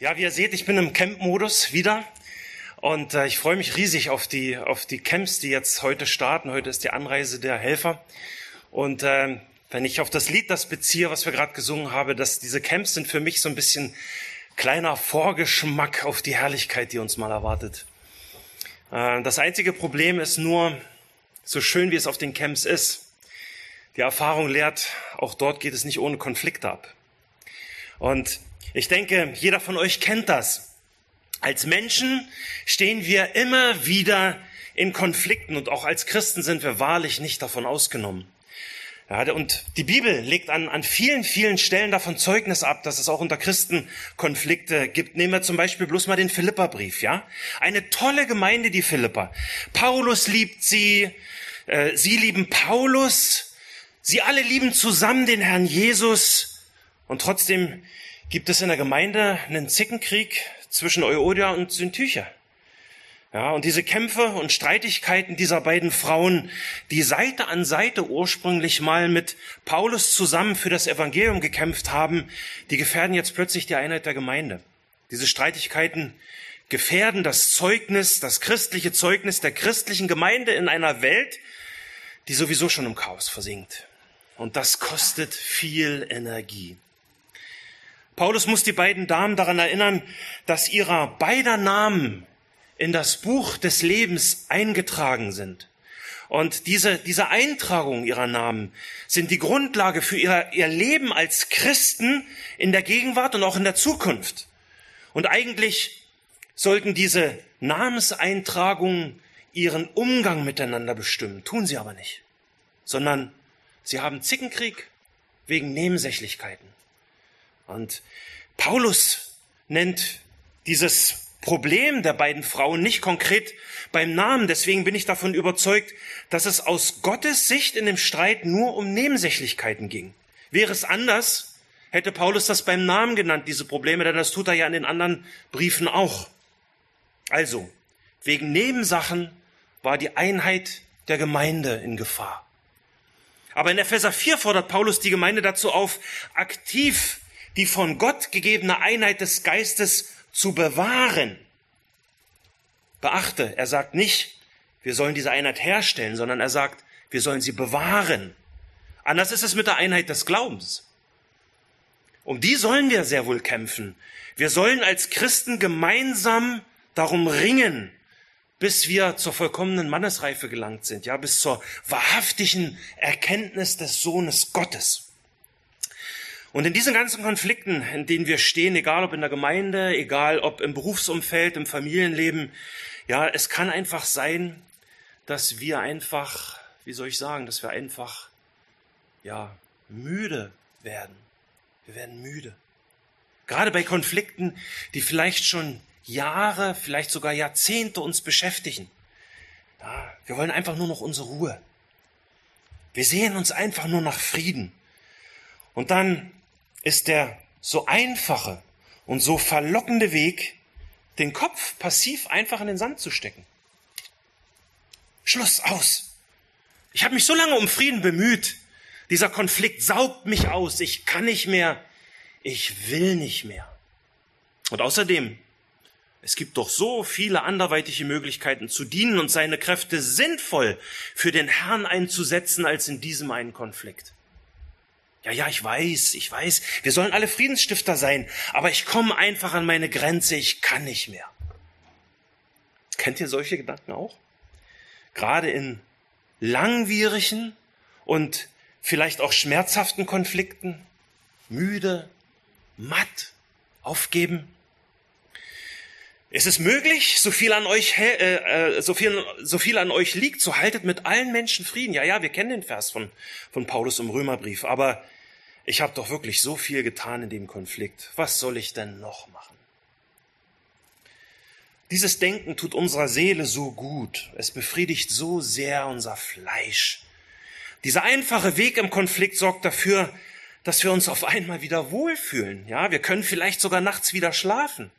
Ja, wie ihr seht, ich bin im Camp-Modus wieder und äh, ich freue mich riesig auf die, auf die Camps, die jetzt heute starten. Heute ist die Anreise der Helfer. Und äh, wenn ich auf das Lied das beziehe, was wir gerade gesungen haben, dass diese Camps sind für mich so ein bisschen kleiner Vorgeschmack auf die Herrlichkeit, die uns mal erwartet. Äh, das einzige Problem ist nur, so schön wie es auf den Camps ist, die Erfahrung lehrt, auch dort geht es nicht ohne Konflikte ab. Und ich denke, jeder von euch kennt das. Als Menschen stehen wir immer wieder in Konflikten und auch als Christen sind wir wahrlich nicht davon ausgenommen. Ja, und die Bibel legt an, an vielen, vielen Stellen davon Zeugnis ab, dass es auch unter Christen Konflikte gibt. Nehmen wir zum Beispiel bloß mal den Philipperbrief, ja? Eine tolle Gemeinde, die Philipper. Paulus liebt sie, äh, sie lieben Paulus, sie alle lieben zusammen den Herrn Jesus und trotzdem gibt es in der Gemeinde einen Zickenkrieg zwischen Euodia und Syntyche. Ja, und diese Kämpfe und Streitigkeiten dieser beiden Frauen, die Seite an Seite ursprünglich mal mit Paulus zusammen für das Evangelium gekämpft haben, die gefährden jetzt plötzlich die Einheit der Gemeinde. Diese Streitigkeiten gefährden das Zeugnis, das christliche Zeugnis der christlichen Gemeinde in einer Welt, die sowieso schon im Chaos versinkt. Und das kostet viel Energie. Paulus muss die beiden Damen daran erinnern, dass ihrer beider Namen in das Buch des Lebens eingetragen sind. Und diese, diese Eintragung ihrer Namen sind die Grundlage für ihr, ihr Leben als Christen in der Gegenwart und auch in der Zukunft. Und eigentlich sollten diese Namenseintragungen ihren Umgang miteinander bestimmen. Tun sie aber nicht. Sondern sie haben Zickenkrieg wegen Nebensächlichkeiten. Und Paulus nennt dieses Problem der beiden Frauen nicht konkret beim Namen. Deswegen bin ich davon überzeugt, dass es aus Gottes Sicht in dem Streit nur um Nebensächlichkeiten ging. Wäre es anders, hätte Paulus das beim Namen genannt, diese Probleme, denn das tut er ja in den anderen Briefen auch. Also, wegen Nebensachen war die Einheit der Gemeinde in Gefahr. Aber in Epheser 4 fordert Paulus die Gemeinde dazu auf, aktiv die von Gott gegebene Einheit des Geistes zu bewahren. Beachte, er sagt nicht, wir sollen diese Einheit herstellen, sondern er sagt, wir sollen sie bewahren. Anders ist es mit der Einheit des Glaubens. Um die sollen wir sehr wohl kämpfen. Wir sollen als Christen gemeinsam darum ringen, bis wir zur vollkommenen Mannesreife gelangt sind, ja, bis zur wahrhaftigen Erkenntnis des Sohnes Gottes. Und in diesen ganzen Konflikten, in denen wir stehen, egal ob in der Gemeinde, egal ob im Berufsumfeld, im Familienleben, ja, es kann einfach sein, dass wir einfach, wie soll ich sagen, dass wir einfach, ja, müde werden. Wir werden müde. Gerade bei Konflikten, die vielleicht schon Jahre, vielleicht sogar Jahrzehnte uns beschäftigen. Ja, wir wollen einfach nur noch unsere Ruhe. Wir sehen uns einfach nur nach Frieden. Und dann ist der so einfache und so verlockende Weg, den Kopf passiv einfach in den Sand zu stecken. Schluss aus. Ich habe mich so lange um Frieden bemüht. Dieser Konflikt saugt mich aus. Ich kann nicht mehr. Ich will nicht mehr. Und außerdem, es gibt doch so viele anderweitige Möglichkeiten zu dienen und seine Kräfte sinnvoll für den Herrn einzusetzen als in diesem einen Konflikt. Ja, ja, ich weiß, ich weiß, wir sollen alle Friedensstifter sein, aber ich komme einfach an meine Grenze, ich kann nicht mehr. Kennt ihr solche Gedanken auch? Gerade in langwierigen und vielleicht auch schmerzhaften Konflikten, müde, matt, aufgeben. Ist es möglich, so viel an euch, äh, äh, so viel, so viel an euch liegt, so haltet mit allen Menschen Frieden. Ja, ja, wir kennen den Vers von, von Paulus im Römerbrief, aber ich habe doch wirklich so viel getan in dem Konflikt. Was soll ich denn noch machen? Dieses Denken tut unserer Seele so gut. Es befriedigt so sehr unser Fleisch. Dieser einfache Weg im Konflikt sorgt dafür, dass wir uns auf einmal wieder wohlfühlen. Ja, wir können vielleicht sogar nachts wieder schlafen.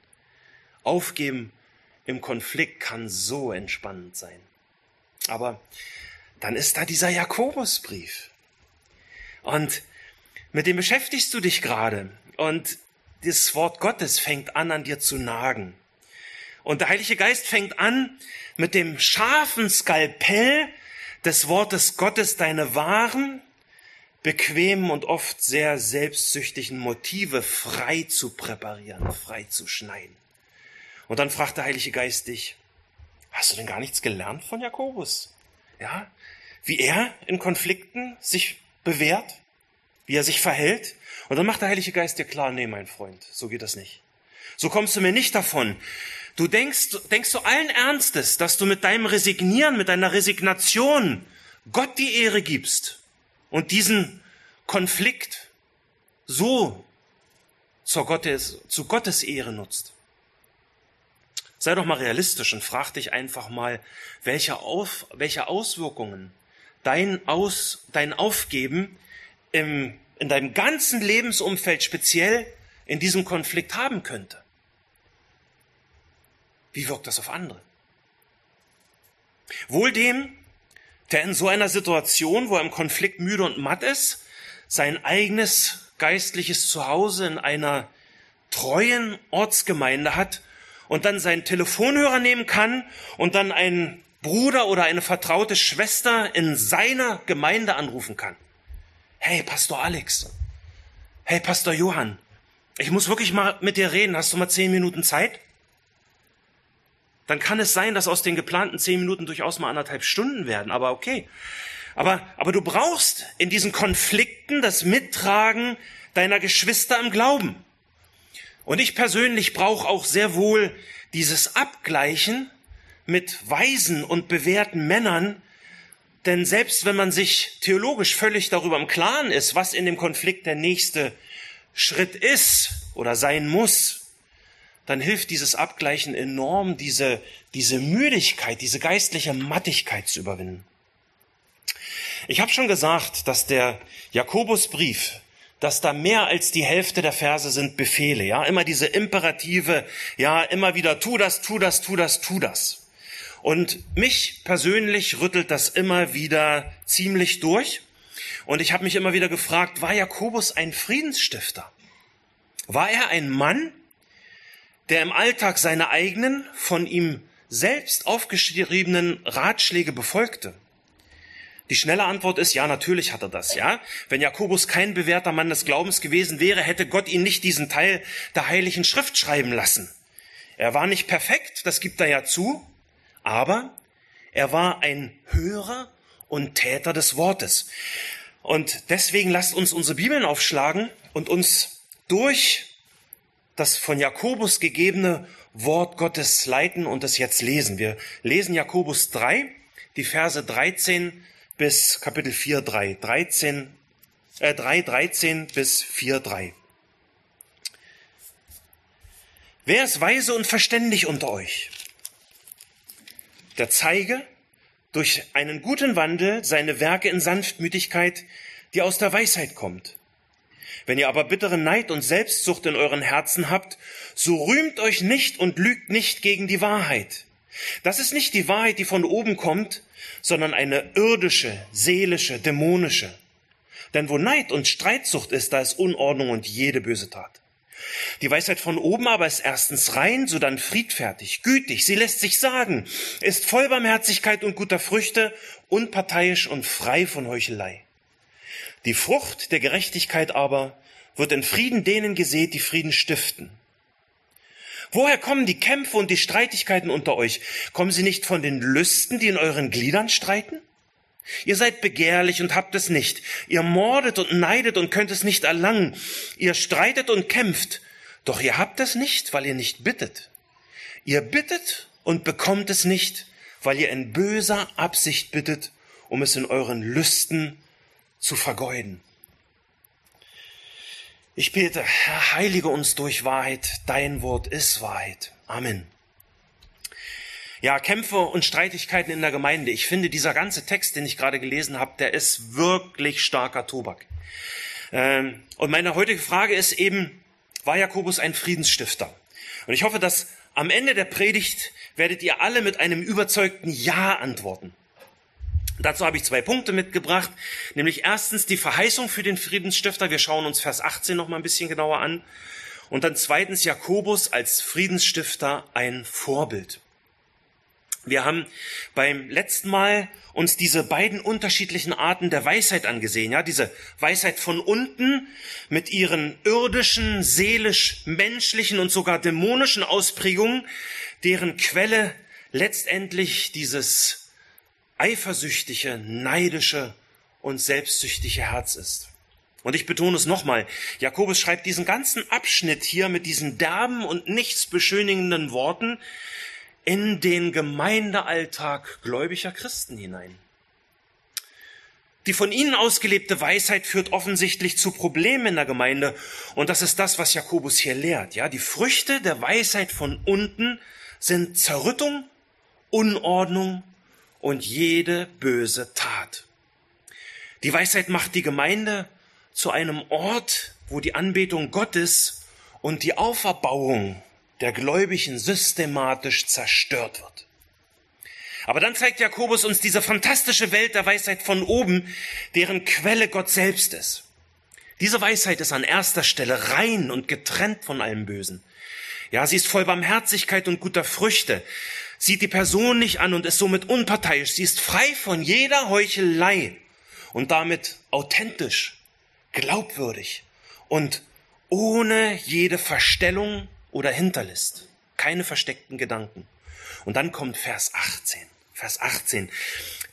Aufgeben im Konflikt kann so entspannend sein. Aber dann ist da dieser Jakobusbrief. Und mit dem beschäftigst du dich gerade. Und das Wort Gottes fängt an, an dir zu nagen. Und der Heilige Geist fängt an, mit dem scharfen Skalpell des Wortes Gottes deine wahren, bequemen und oft sehr selbstsüchtigen Motive frei zu präparieren, frei zu schneiden. Und dann fragt der Heilige Geist dich, hast du denn gar nichts gelernt von Jakobus? Ja? Wie er in Konflikten sich bewährt? Wie er sich verhält? Und dann macht der Heilige Geist dir klar, nee, mein Freund, so geht das nicht. So kommst du mir nicht davon. Du denkst, denkst du allen Ernstes, dass du mit deinem Resignieren, mit deiner Resignation Gott die Ehre gibst und diesen Konflikt so zur Gottes, zu Gottes Ehre nutzt. Sei doch mal realistisch und frag dich einfach mal, welche, Auf, welche Auswirkungen dein, Aus, dein Aufgeben im, in deinem ganzen Lebensumfeld speziell in diesem Konflikt haben könnte. Wie wirkt das auf andere? Wohl dem, der in so einer Situation, wo er im Konflikt müde und matt ist, sein eigenes geistliches Zuhause in einer treuen Ortsgemeinde hat und dann seinen Telefonhörer nehmen kann und dann einen Bruder oder eine vertraute Schwester in seiner Gemeinde anrufen kann. Hey, Pastor Alex. Hey, Pastor Johann. Ich muss wirklich mal mit dir reden. Hast du mal zehn Minuten Zeit? dann kann es sein, dass aus den geplanten zehn Minuten durchaus mal anderthalb Stunden werden. Aber okay. Aber, aber du brauchst in diesen Konflikten das Mittragen deiner Geschwister im Glauben. Und ich persönlich brauche auch sehr wohl dieses Abgleichen mit weisen und bewährten Männern, denn selbst wenn man sich theologisch völlig darüber im Klaren ist, was in dem Konflikt der nächste Schritt ist oder sein muss, dann hilft dieses Abgleichen enorm, diese, diese Müdigkeit, diese geistliche Mattigkeit zu überwinden. Ich habe schon gesagt, dass der Jakobusbrief, dass da mehr als die Hälfte der Verse sind Befehle, ja, immer diese Imperative, ja, immer wieder tu das, tu das, tu das, tu das. Und mich persönlich rüttelt das immer wieder ziemlich durch. Und ich habe mich immer wieder gefragt, war Jakobus ein Friedensstifter? War er ein Mann, der im Alltag seine eigenen, von ihm selbst aufgeschriebenen Ratschläge befolgte? Die schnelle Antwort ist, ja, natürlich hat er das, ja. Wenn Jakobus kein bewährter Mann des Glaubens gewesen wäre, hätte Gott ihn nicht diesen Teil der Heiligen Schrift schreiben lassen. Er war nicht perfekt, das gibt er ja zu, aber er war ein Hörer und Täter des Wortes. Und deswegen lasst uns unsere Bibeln aufschlagen und uns durch das von Jakobus gegebene Wort Gottes leiten und es jetzt lesen. Wir lesen Jakobus 3, die Verse 13 bis Kapitel 4, 3. 13, äh, 3, 13 bis 4, 3. Wer ist weise und verständig unter euch? Der zeige durch einen guten Wandel seine Werke in Sanftmütigkeit, die aus der Weisheit kommt. Wenn ihr aber bittere Neid und Selbstsucht in euren Herzen habt, so rühmt euch nicht und lügt nicht gegen die Wahrheit. Das ist nicht die Wahrheit, die von oben kommt, sondern eine irdische, seelische, dämonische. Denn wo Neid und Streitsucht ist, da ist Unordnung und jede böse Tat. Die Weisheit von oben aber ist erstens rein, sodann friedfertig, gütig, sie lässt sich sagen, ist voll Barmherzigkeit und guter Früchte, unparteiisch und frei von Heuchelei. Die Frucht der Gerechtigkeit aber wird in Frieden denen gesät, die Frieden stiften. Woher kommen die Kämpfe und die Streitigkeiten unter euch? Kommen sie nicht von den Lüsten, die in euren Gliedern streiten? Ihr seid begehrlich und habt es nicht. Ihr mordet und neidet und könnt es nicht erlangen. Ihr streitet und kämpft, doch ihr habt es nicht, weil ihr nicht bittet. Ihr bittet und bekommt es nicht, weil ihr in böser Absicht bittet, um es in euren Lüsten zu vergeuden. Ich bete, Herr, heilige uns durch Wahrheit. Dein Wort ist Wahrheit. Amen. Ja, Kämpfe und Streitigkeiten in der Gemeinde. Ich finde, dieser ganze Text, den ich gerade gelesen habe, der ist wirklich starker Tobak. Ähm, und meine heutige Frage ist eben, war Jakobus ein Friedensstifter? Und ich hoffe, dass am Ende der Predigt werdet ihr alle mit einem überzeugten Ja antworten. Dazu habe ich zwei Punkte mitgebracht, nämlich erstens die Verheißung für den Friedensstifter. Wir schauen uns Vers 18 noch mal ein bisschen genauer an. Und dann zweitens Jakobus als Friedensstifter ein Vorbild. Wir haben beim letzten Mal uns diese beiden unterschiedlichen Arten der Weisheit angesehen, ja, diese Weisheit von unten mit ihren irdischen, seelisch, menschlichen und sogar dämonischen Ausprägungen, deren Quelle letztendlich dieses eifersüchtige, neidische und selbstsüchtige Herz ist. Und ich betone es nochmal, Jakobus schreibt diesen ganzen Abschnitt hier mit diesen derben und nichts beschönigenden Worten in den Gemeindealltag gläubiger Christen hinein. Die von ihnen ausgelebte Weisheit führt offensichtlich zu Problemen in der Gemeinde. Und das ist das, was Jakobus hier lehrt. Ja, die Früchte der Weisheit von unten sind Zerrüttung, Unordnung und jede böse Tat. Die Weisheit macht die Gemeinde zu einem Ort, wo die Anbetung Gottes und die Auferbauung der Gläubigen systematisch zerstört wird. Aber dann zeigt Jakobus uns diese fantastische Welt der Weisheit von oben, deren Quelle Gott selbst ist. Diese Weisheit ist an erster Stelle rein und getrennt von allem Bösen. Ja, sie ist voll Barmherzigkeit und guter Früchte, sieht die Person nicht an und ist somit unparteiisch. Sie ist frei von jeder Heuchelei und damit authentisch, glaubwürdig und ohne jede Verstellung oder Hinterlist. Keine versteckten Gedanken. Und dann kommt Vers 18. Vers 18.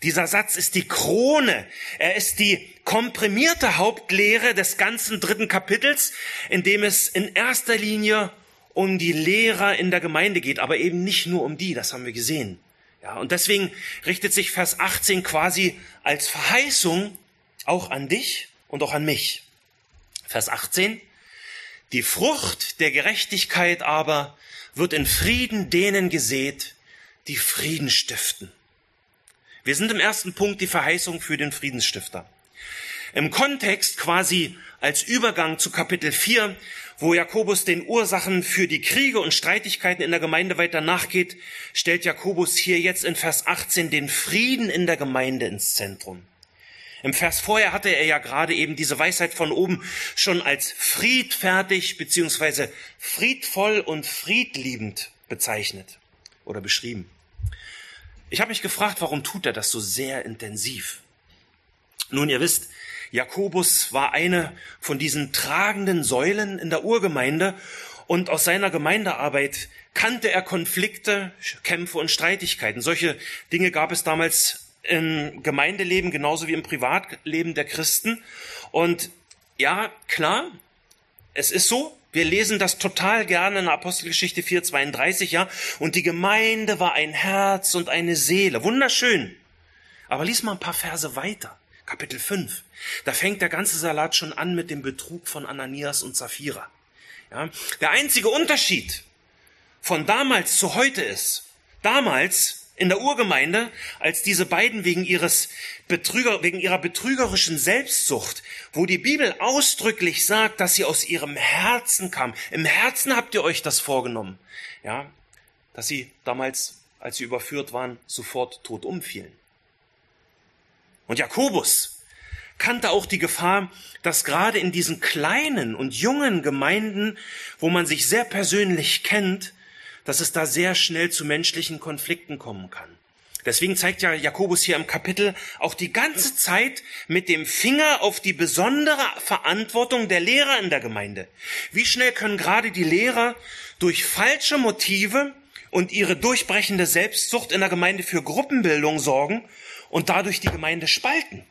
Dieser Satz ist die Krone. Er ist die komprimierte Hauptlehre des ganzen dritten Kapitels, in dem es in erster Linie um die Lehrer in der Gemeinde geht, aber eben nicht nur um die, das haben wir gesehen. Ja, und deswegen richtet sich Vers 18 quasi als Verheißung auch an dich und auch an mich. Vers 18. Die Frucht der Gerechtigkeit aber wird in Frieden denen gesät, die Frieden stiften. Wir sind im ersten Punkt die Verheißung für den Friedensstifter. Im Kontext quasi als Übergang zu Kapitel 4, wo Jakobus den Ursachen für die Kriege und Streitigkeiten in der Gemeinde weiter nachgeht, stellt Jakobus hier jetzt in Vers 18 den Frieden in der Gemeinde ins Zentrum. Im Vers vorher hatte er ja gerade eben diese Weisheit von oben schon als friedfertig beziehungsweise friedvoll und friedliebend bezeichnet oder beschrieben. Ich habe mich gefragt, warum tut er das so sehr intensiv? Nun, ihr wisst, Jakobus war eine von diesen tragenden Säulen in der Urgemeinde und aus seiner Gemeindearbeit kannte er Konflikte, Kämpfe und Streitigkeiten. Solche Dinge gab es damals im Gemeindeleben genauso wie im Privatleben der Christen. Und ja, klar, es ist so, wir lesen das total gerne in der Apostelgeschichte 4,32, ja. Und die Gemeinde war ein Herz und eine Seele. Wunderschön. Aber lies mal ein paar Verse weiter. Kapitel 5. Da fängt der ganze Salat schon an mit dem Betrug von Ananias und Sapphira. Ja. Der einzige Unterschied von damals zu heute ist, damals in der Urgemeinde, als diese beiden wegen ihres Betrüger, wegen ihrer betrügerischen Selbstsucht, wo die Bibel ausdrücklich sagt, dass sie aus ihrem Herzen kam. Im Herzen habt ihr euch das vorgenommen. Ja, dass sie damals, als sie überführt waren, sofort tot umfielen. Und Jakobus kannte auch die Gefahr, dass gerade in diesen kleinen und jungen Gemeinden, wo man sich sehr persönlich kennt, dass es da sehr schnell zu menschlichen Konflikten kommen kann. Deswegen zeigt ja Jakobus hier im Kapitel auch die ganze Zeit mit dem Finger auf die besondere Verantwortung der Lehrer in der Gemeinde. Wie schnell können gerade die Lehrer durch falsche Motive und ihre durchbrechende Selbstsucht in der Gemeinde für Gruppenbildung sorgen und dadurch die Gemeinde spalten?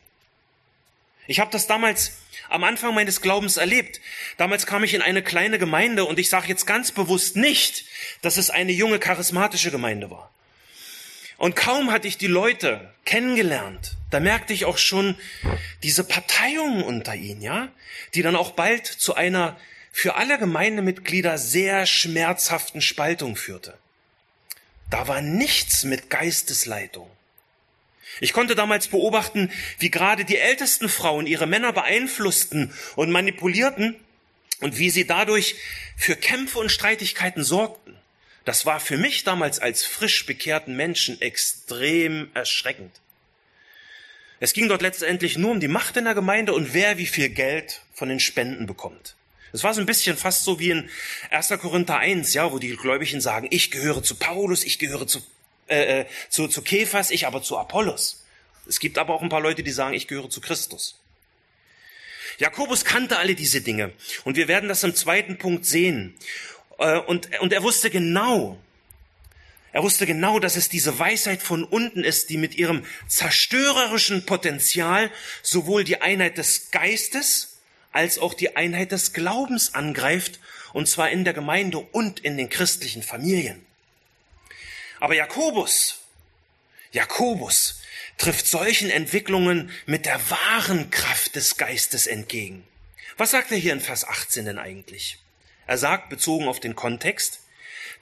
Ich habe das damals am Anfang meines Glaubens erlebt. Damals kam ich in eine kleine Gemeinde und ich sage jetzt ganz bewusst nicht, dass es eine junge charismatische Gemeinde war. Und kaum hatte ich die Leute kennengelernt, da merkte ich auch schon diese Parteiungen unter ihnen, ja, die dann auch bald zu einer für alle Gemeindemitglieder sehr schmerzhaften Spaltung führte. Da war nichts mit Geistesleitung. Ich konnte damals beobachten, wie gerade die ältesten Frauen ihre Männer beeinflussten und manipulierten und wie sie dadurch für Kämpfe und Streitigkeiten sorgten. Das war für mich damals als frisch bekehrten Menschen extrem erschreckend. Es ging dort letztendlich nur um die Macht in der Gemeinde und wer wie viel Geld von den Spenden bekommt. Das war so ein bisschen fast so wie in 1. Korinther 1, ja, wo die Gläubigen sagen, ich gehöre zu Paulus, ich gehöre zu, äh, äh, zu, zu Kephas, ich aber zu Apollos. Es gibt aber auch ein paar Leute, die sagen, ich gehöre zu Christus. Jakobus kannte alle diese Dinge. Und wir werden das im zweiten Punkt sehen. Äh, und, und er wusste genau, er wusste genau, dass es diese Weisheit von unten ist, die mit ihrem zerstörerischen Potenzial sowohl die Einheit des Geistes als auch die Einheit des Glaubens angreift, und zwar in der Gemeinde und in den christlichen Familien. Aber Jakobus, Jakobus trifft solchen Entwicklungen mit der wahren Kraft des Geistes entgegen. Was sagt er hier in Vers 18 denn eigentlich? Er sagt, bezogen auf den Kontext,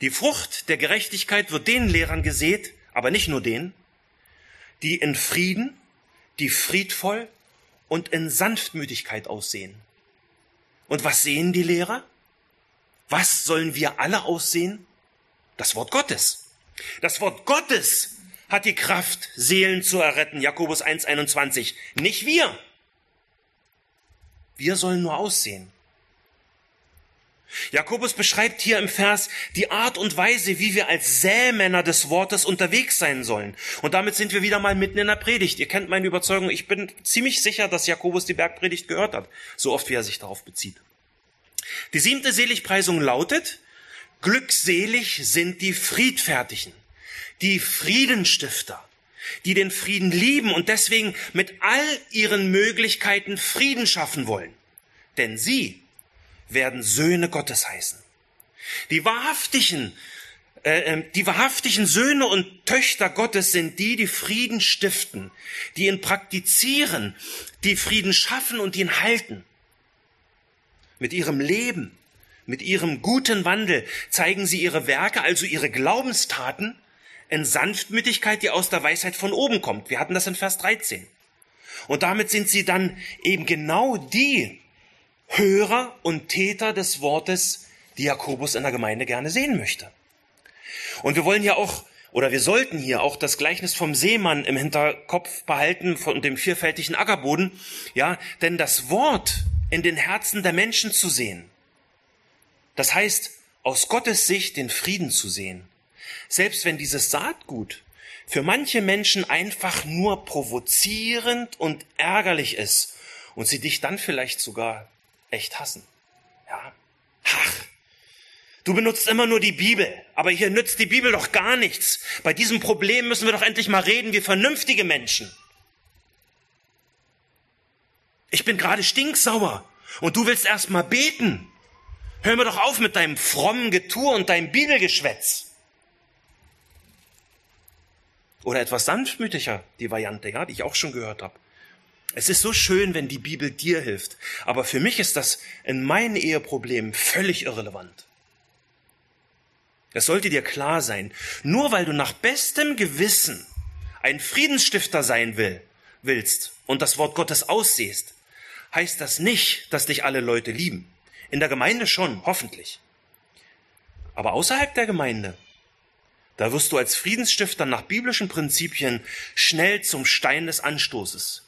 die Frucht der Gerechtigkeit wird den Lehrern gesät, aber nicht nur den, die in Frieden, die friedvoll und in Sanftmütigkeit aussehen. Und was sehen die Lehrer? Was sollen wir alle aussehen? Das Wort Gottes. Das Wort Gottes hat die Kraft, Seelen zu erretten. Jakobus 1,21. Nicht wir. Wir sollen nur aussehen. Jakobus beschreibt hier im Vers die Art und Weise, wie wir als Sämänner des Wortes unterwegs sein sollen. Und damit sind wir wieder mal mitten in der Predigt. Ihr kennt meine Überzeugung. Ich bin ziemlich sicher, dass Jakobus die Bergpredigt gehört hat, so oft wie er sich darauf bezieht. Die siebte Seligpreisung lautet, glückselig sind die Friedfertigen, die Friedenstifter, die den Frieden lieben und deswegen mit all ihren Möglichkeiten Frieden schaffen wollen. Denn sie werden Söhne Gottes heißen. Die wahrhaftigen, äh, ähm, die wahrhaftigen Söhne und Töchter Gottes sind die, die Frieden stiften, die ihn praktizieren, die Frieden schaffen und ihn halten. Mit ihrem Leben, mit ihrem guten Wandel zeigen sie ihre Werke, also ihre Glaubenstaten, in Sanftmütigkeit, die aus der Weisheit von oben kommt. Wir hatten das in Vers 13. Und damit sind sie dann eben genau die, Hörer und Täter des Wortes, die Jakobus in der Gemeinde gerne sehen möchte. Und wir wollen ja auch, oder wir sollten hier auch das Gleichnis vom Seemann im Hinterkopf behalten von dem vielfältigen Ackerboden, ja, denn das Wort in den Herzen der Menschen zu sehen, das heißt, aus Gottes Sicht den Frieden zu sehen. Selbst wenn dieses Saatgut für manche Menschen einfach nur provozierend und ärgerlich ist und sie dich dann vielleicht sogar echt hassen. Ja. Ach, du benutzt immer nur die Bibel, aber hier nützt die Bibel doch gar nichts. Bei diesem Problem müssen wir doch endlich mal reden wie vernünftige Menschen. Ich bin gerade stinksauer und du willst erst mal beten. Hör mir doch auf mit deinem frommen Getue und deinem Bibelgeschwätz. Oder etwas sanftmütiger, die Variante, ja, die ich auch schon gehört habe. Es ist so schön, wenn die Bibel dir hilft, aber für mich ist das in meinen Eheproblemen völlig irrelevant. Es sollte dir klar sein, nur weil du nach bestem Gewissen ein Friedensstifter sein will, willst und das Wort Gottes aussehst, heißt das nicht, dass dich alle Leute lieben. In der Gemeinde schon, hoffentlich. Aber außerhalb der Gemeinde, da wirst du als Friedensstifter nach biblischen Prinzipien schnell zum Stein des Anstoßes.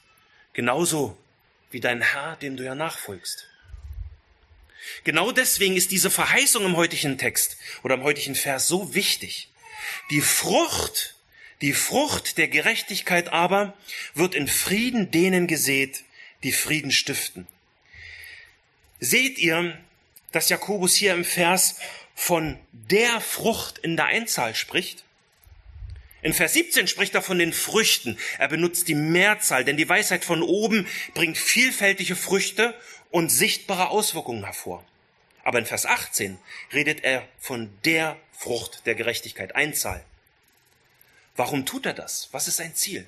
Genauso wie dein Herr, dem du ja nachfolgst. Genau deswegen ist diese Verheißung im heutigen Text oder im heutigen Vers so wichtig. Die Frucht, die Frucht der Gerechtigkeit aber wird in Frieden denen gesät, die Frieden stiften. Seht ihr, dass Jakobus hier im Vers von der Frucht in der Einzahl spricht? In Vers 17 spricht er von den Früchten. Er benutzt die Mehrzahl, denn die Weisheit von oben bringt vielfältige Früchte und sichtbare Auswirkungen hervor. Aber in Vers 18 redet er von der Frucht der Gerechtigkeit, Einzahl. Warum tut er das? Was ist sein Ziel?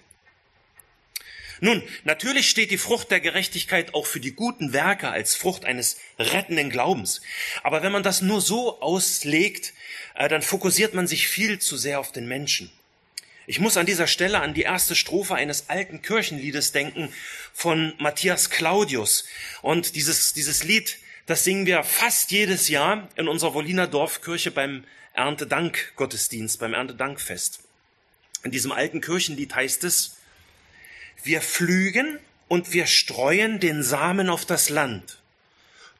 Nun, natürlich steht die Frucht der Gerechtigkeit auch für die guten Werke als Frucht eines rettenden Glaubens. Aber wenn man das nur so auslegt, äh, dann fokussiert man sich viel zu sehr auf den Menschen. Ich muss an dieser Stelle an die erste Strophe eines alten Kirchenliedes denken von Matthias Claudius. Und dieses, dieses Lied, das singen wir fast jedes Jahr in unserer Wolliner Dorfkirche beim Erntedank-Gottesdienst, beim Erntedankfest. In diesem alten Kirchenlied heißt es, wir pflügen und wir streuen den Samen auf das Land.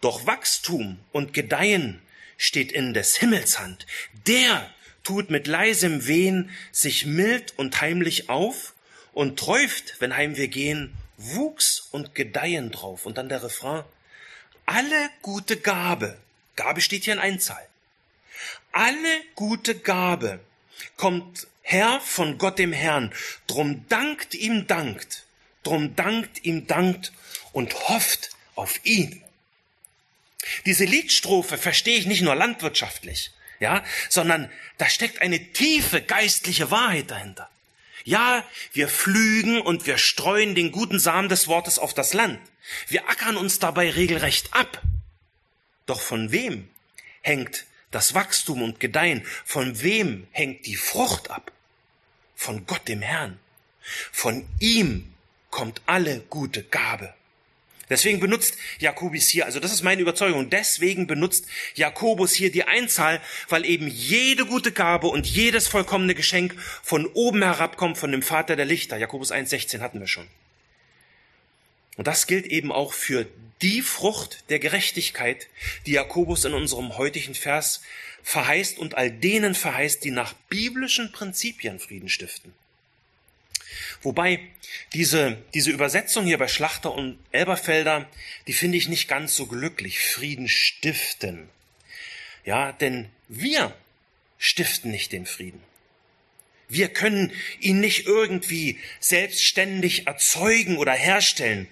Doch Wachstum und Gedeihen steht in des Himmels Hand. Der tut mit leisem Wehen sich mild und heimlich auf und träuft, wenn heim wir gehen, Wuchs und Gedeihen drauf. Und dann der Refrain. Alle gute Gabe, Gabe steht hier in Einzahl. Alle gute Gabe kommt her von Gott dem Herrn. Drum dankt ihm dankt, drum dankt ihm dankt und hofft auf ihn. Diese Liedstrophe verstehe ich nicht nur landwirtschaftlich, ja, sondern da steckt eine tiefe geistliche Wahrheit dahinter. Ja, wir pflügen und wir streuen den guten Samen des Wortes auf das Land. Wir ackern uns dabei regelrecht ab. Doch von wem hängt das Wachstum und Gedeihen? Von wem hängt die Frucht ab? Von Gott dem Herrn. Von ihm kommt alle gute Gabe. Deswegen benutzt Jakobus hier, also das ist meine Überzeugung, deswegen benutzt Jakobus hier die Einzahl, weil eben jede gute Gabe und jedes vollkommene Geschenk von oben herabkommt von dem Vater der Lichter. Jakobus 1,16 hatten wir schon. Und das gilt eben auch für die Frucht der Gerechtigkeit, die Jakobus in unserem heutigen Vers verheißt und all denen verheißt, die nach biblischen Prinzipien Frieden stiften. Wobei diese, diese Übersetzung hier bei Schlachter und Elberfelder, die finde ich nicht ganz so glücklich. Frieden stiften. Ja, denn wir stiften nicht den Frieden. Wir können ihn nicht irgendwie selbstständig erzeugen oder herstellen,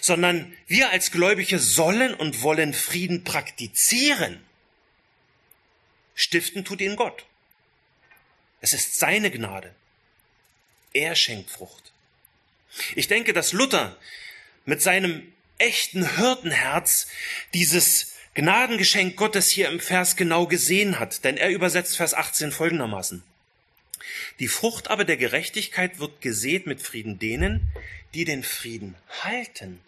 sondern wir als Gläubige sollen und wollen Frieden praktizieren. Stiften tut ihn Gott. Es ist seine Gnade. Er schenkt Frucht. Ich denke, dass Luther mit seinem echten Hirtenherz dieses Gnadengeschenk Gottes hier im Vers genau gesehen hat, denn er übersetzt Vers 18 folgendermaßen. Die Frucht aber der Gerechtigkeit wird gesät mit Frieden denen, die den Frieden halten.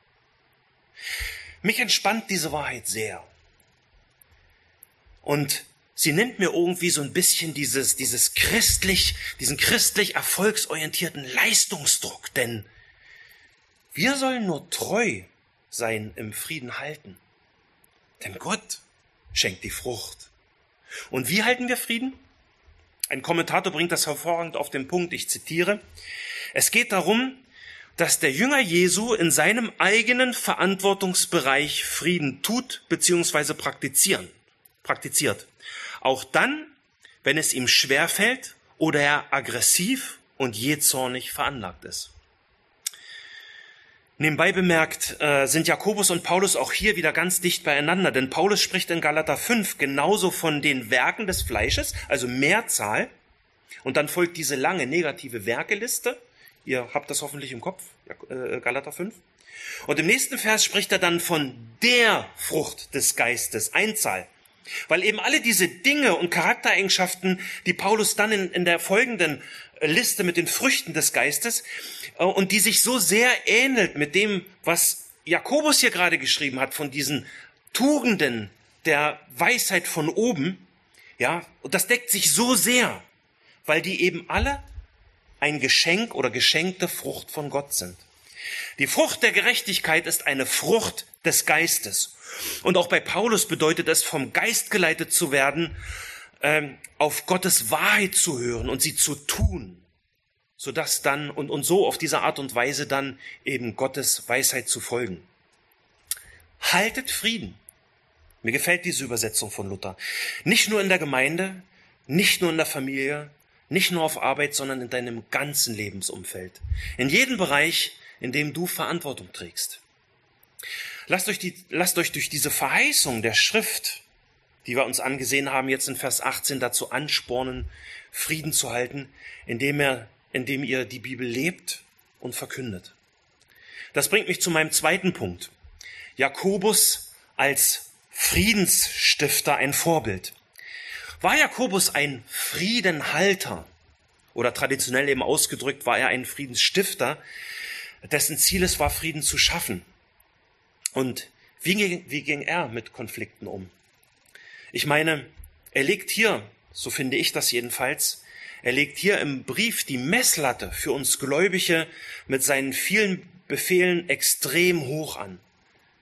Mich entspannt diese Wahrheit sehr. Und sie nimmt mir irgendwie so ein bisschen dieses, dieses christlich, diesen christlich erfolgsorientierten Leistungsdruck, denn wir sollen nur treu sein im Frieden halten. Denn Gott schenkt die Frucht. Und wie halten wir Frieden? Ein Kommentator bringt das hervorragend auf den Punkt, ich zitiere. Es geht darum, dass der Jünger Jesu in seinem eigenen Verantwortungsbereich Frieden tut bzw. praktizieren, praktiziert. Auch dann, wenn es ihm schwerfällt oder er aggressiv und jähzornig veranlagt ist. Nebenbei bemerkt äh, sind Jakobus und Paulus auch hier wieder ganz dicht beieinander, denn Paulus spricht in Galater 5 genauso von den Werken des Fleisches, also Mehrzahl, und dann folgt diese lange negative Werkeliste. Ihr habt das hoffentlich im Kopf, äh, Galater 5. Und im nächsten Vers spricht er dann von der Frucht des Geistes, Einzahl. Weil eben alle diese Dinge und Charaktereigenschaften, die Paulus dann in, in der folgenden Liste mit den Früchten des Geistes äh, und die sich so sehr ähnelt mit dem, was Jakobus hier gerade geschrieben hat, von diesen Tugenden der Weisheit von oben, ja, und das deckt sich so sehr, weil die eben alle ein Geschenk oder geschenkte Frucht von Gott sind. Die Frucht der Gerechtigkeit ist eine Frucht des Geistes. Und auch bei Paulus bedeutet es, vom Geist geleitet zu werden, ähm, auf Gottes Wahrheit zu hören und sie zu tun, sodass dann und, und so auf diese Art und Weise dann eben Gottes Weisheit zu folgen. Haltet Frieden. Mir gefällt diese Übersetzung von Luther. Nicht nur in der Gemeinde, nicht nur in der Familie, nicht nur auf Arbeit, sondern in deinem ganzen Lebensumfeld. In jedem Bereich, in dem du Verantwortung trägst. Lasst euch, die, lasst euch durch diese Verheißung der Schrift die wir uns angesehen haben, jetzt in Vers 18 dazu anspornen, Frieden zu halten, indem, er, indem ihr die Bibel lebt und verkündet. Das bringt mich zu meinem zweiten Punkt. Jakobus als Friedensstifter ein Vorbild. War Jakobus ein Friedenhalter oder traditionell eben ausgedrückt war er ein Friedensstifter, dessen Ziel es war, Frieden zu schaffen? Und wie ging, wie ging er mit Konflikten um? Ich meine, er legt hier, so finde ich das jedenfalls, er legt hier im Brief die Messlatte für uns Gläubige mit seinen vielen Befehlen extrem hoch an.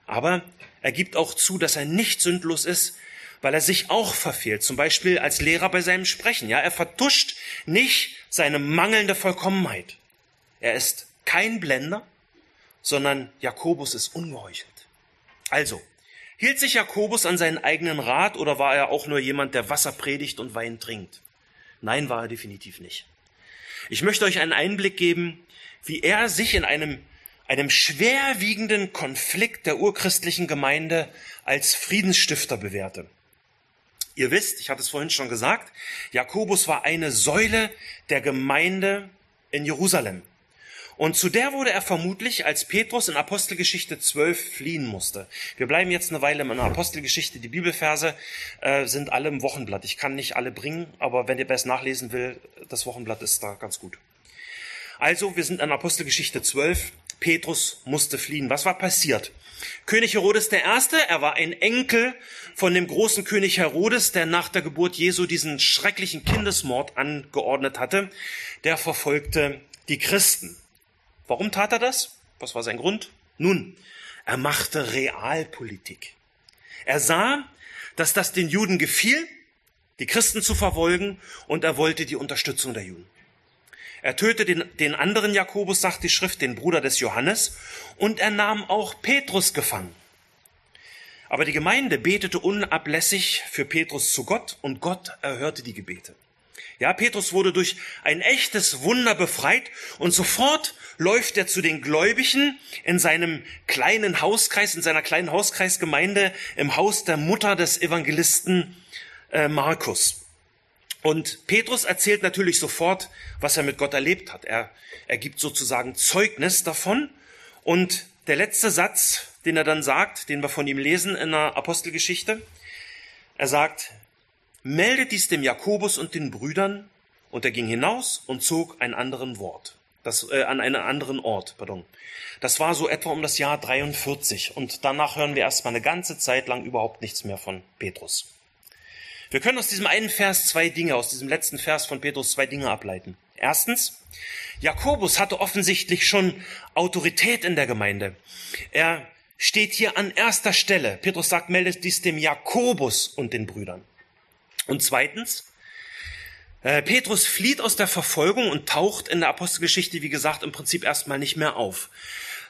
Aber er gibt auch zu, dass er nicht sündlos ist, weil er sich auch verfehlt. Zum Beispiel als Lehrer bei seinem Sprechen. Ja, er vertuscht nicht seine mangelnde Vollkommenheit. Er ist kein Blender, sondern Jakobus ist ungeheuchelt. Also, hielt sich Jakobus an seinen eigenen Rat oder war er auch nur jemand, der Wasser predigt und Wein trinkt? Nein, war er definitiv nicht. Ich möchte euch einen Einblick geben, wie er sich in einem, einem schwerwiegenden Konflikt der urchristlichen Gemeinde als Friedensstifter bewährte. Ihr wisst, ich hatte es vorhin schon gesagt, Jakobus war eine Säule der Gemeinde in Jerusalem. Und zu der wurde er vermutlich, als Petrus in Apostelgeschichte 12 fliehen musste. Wir bleiben jetzt eine Weile in der Apostelgeschichte. Die Bibelverse äh, sind alle im Wochenblatt. Ich kann nicht alle bringen, aber wenn ihr besser nachlesen will, das Wochenblatt ist da ganz gut. Also, wir sind in Apostelgeschichte 12. Petrus musste fliehen. Was war passiert? König Herodes I., er war ein Enkel von dem großen König Herodes, der nach der Geburt Jesu diesen schrecklichen Kindesmord angeordnet hatte. Der verfolgte die Christen. Warum tat er das? Was war sein Grund? Nun, er machte Realpolitik. Er sah, dass das den Juden gefiel, die Christen zu verfolgen, und er wollte die Unterstützung der Juden. Er tötete den, den anderen Jakobus, sagt die Schrift, den Bruder des Johannes, und er nahm auch Petrus gefangen. Aber die Gemeinde betete unablässig für Petrus zu Gott und Gott erhörte die Gebete. Ja, Petrus wurde durch ein echtes Wunder befreit und sofort läuft er zu den Gläubigen in seinem kleinen Hauskreis, in seiner kleinen Hauskreisgemeinde im Haus der Mutter des Evangelisten äh, Markus. Und Petrus erzählt natürlich sofort, was er mit Gott erlebt hat. Er, er gibt sozusagen Zeugnis davon. Und der letzte Satz, den er dann sagt, den wir von ihm lesen in der Apostelgeschichte, er sagt, meldet dies dem Jakobus und den Brüdern, und er ging hinaus und zog einen anderen Wort das, äh, an einen anderen Ort. Pardon. Das war so etwa um das Jahr 43 und danach hören wir erstmal eine ganze Zeit lang überhaupt nichts mehr von Petrus. Wir können aus diesem einen Vers zwei Dinge, aus diesem letzten Vers von Petrus zwei Dinge ableiten. Erstens, Jakobus hatte offensichtlich schon Autorität in der Gemeinde. Er steht hier an erster Stelle. Petrus sagt, meldet dies dem Jakobus und den Brüdern. Und zweitens, äh, Petrus flieht aus der Verfolgung und taucht in der Apostelgeschichte, wie gesagt, im Prinzip erstmal nicht mehr auf.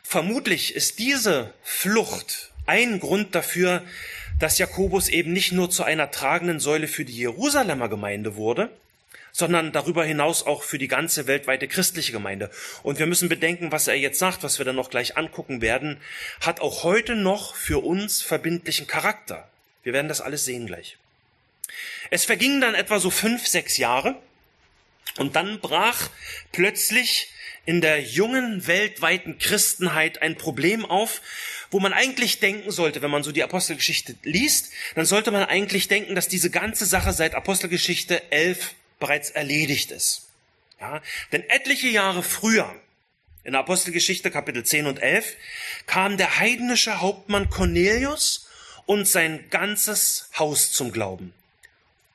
Vermutlich ist diese Flucht ein Grund dafür, dass Jakobus eben nicht nur zu einer tragenden Säule für die Jerusalemer Gemeinde wurde, sondern darüber hinaus auch für die ganze weltweite christliche Gemeinde. Und wir müssen bedenken, was er jetzt sagt, was wir dann noch gleich angucken werden, hat auch heute noch für uns verbindlichen Charakter. Wir werden das alles sehen gleich. Es vergingen dann etwa so fünf, sechs Jahre und dann brach plötzlich in der jungen weltweiten Christenheit ein Problem auf, wo man eigentlich denken sollte, wenn man so die Apostelgeschichte liest, dann sollte man eigentlich denken, dass diese ganze Sache seit Apostelgeschichte 11 bereits erledigt ist. Ja, denn etliche Jahre früher, in Apostelgeschichte Kapitel 10 und 11, kam der heidnische Hauptmann Cornelius und sein ganzes Haus zum Glauben.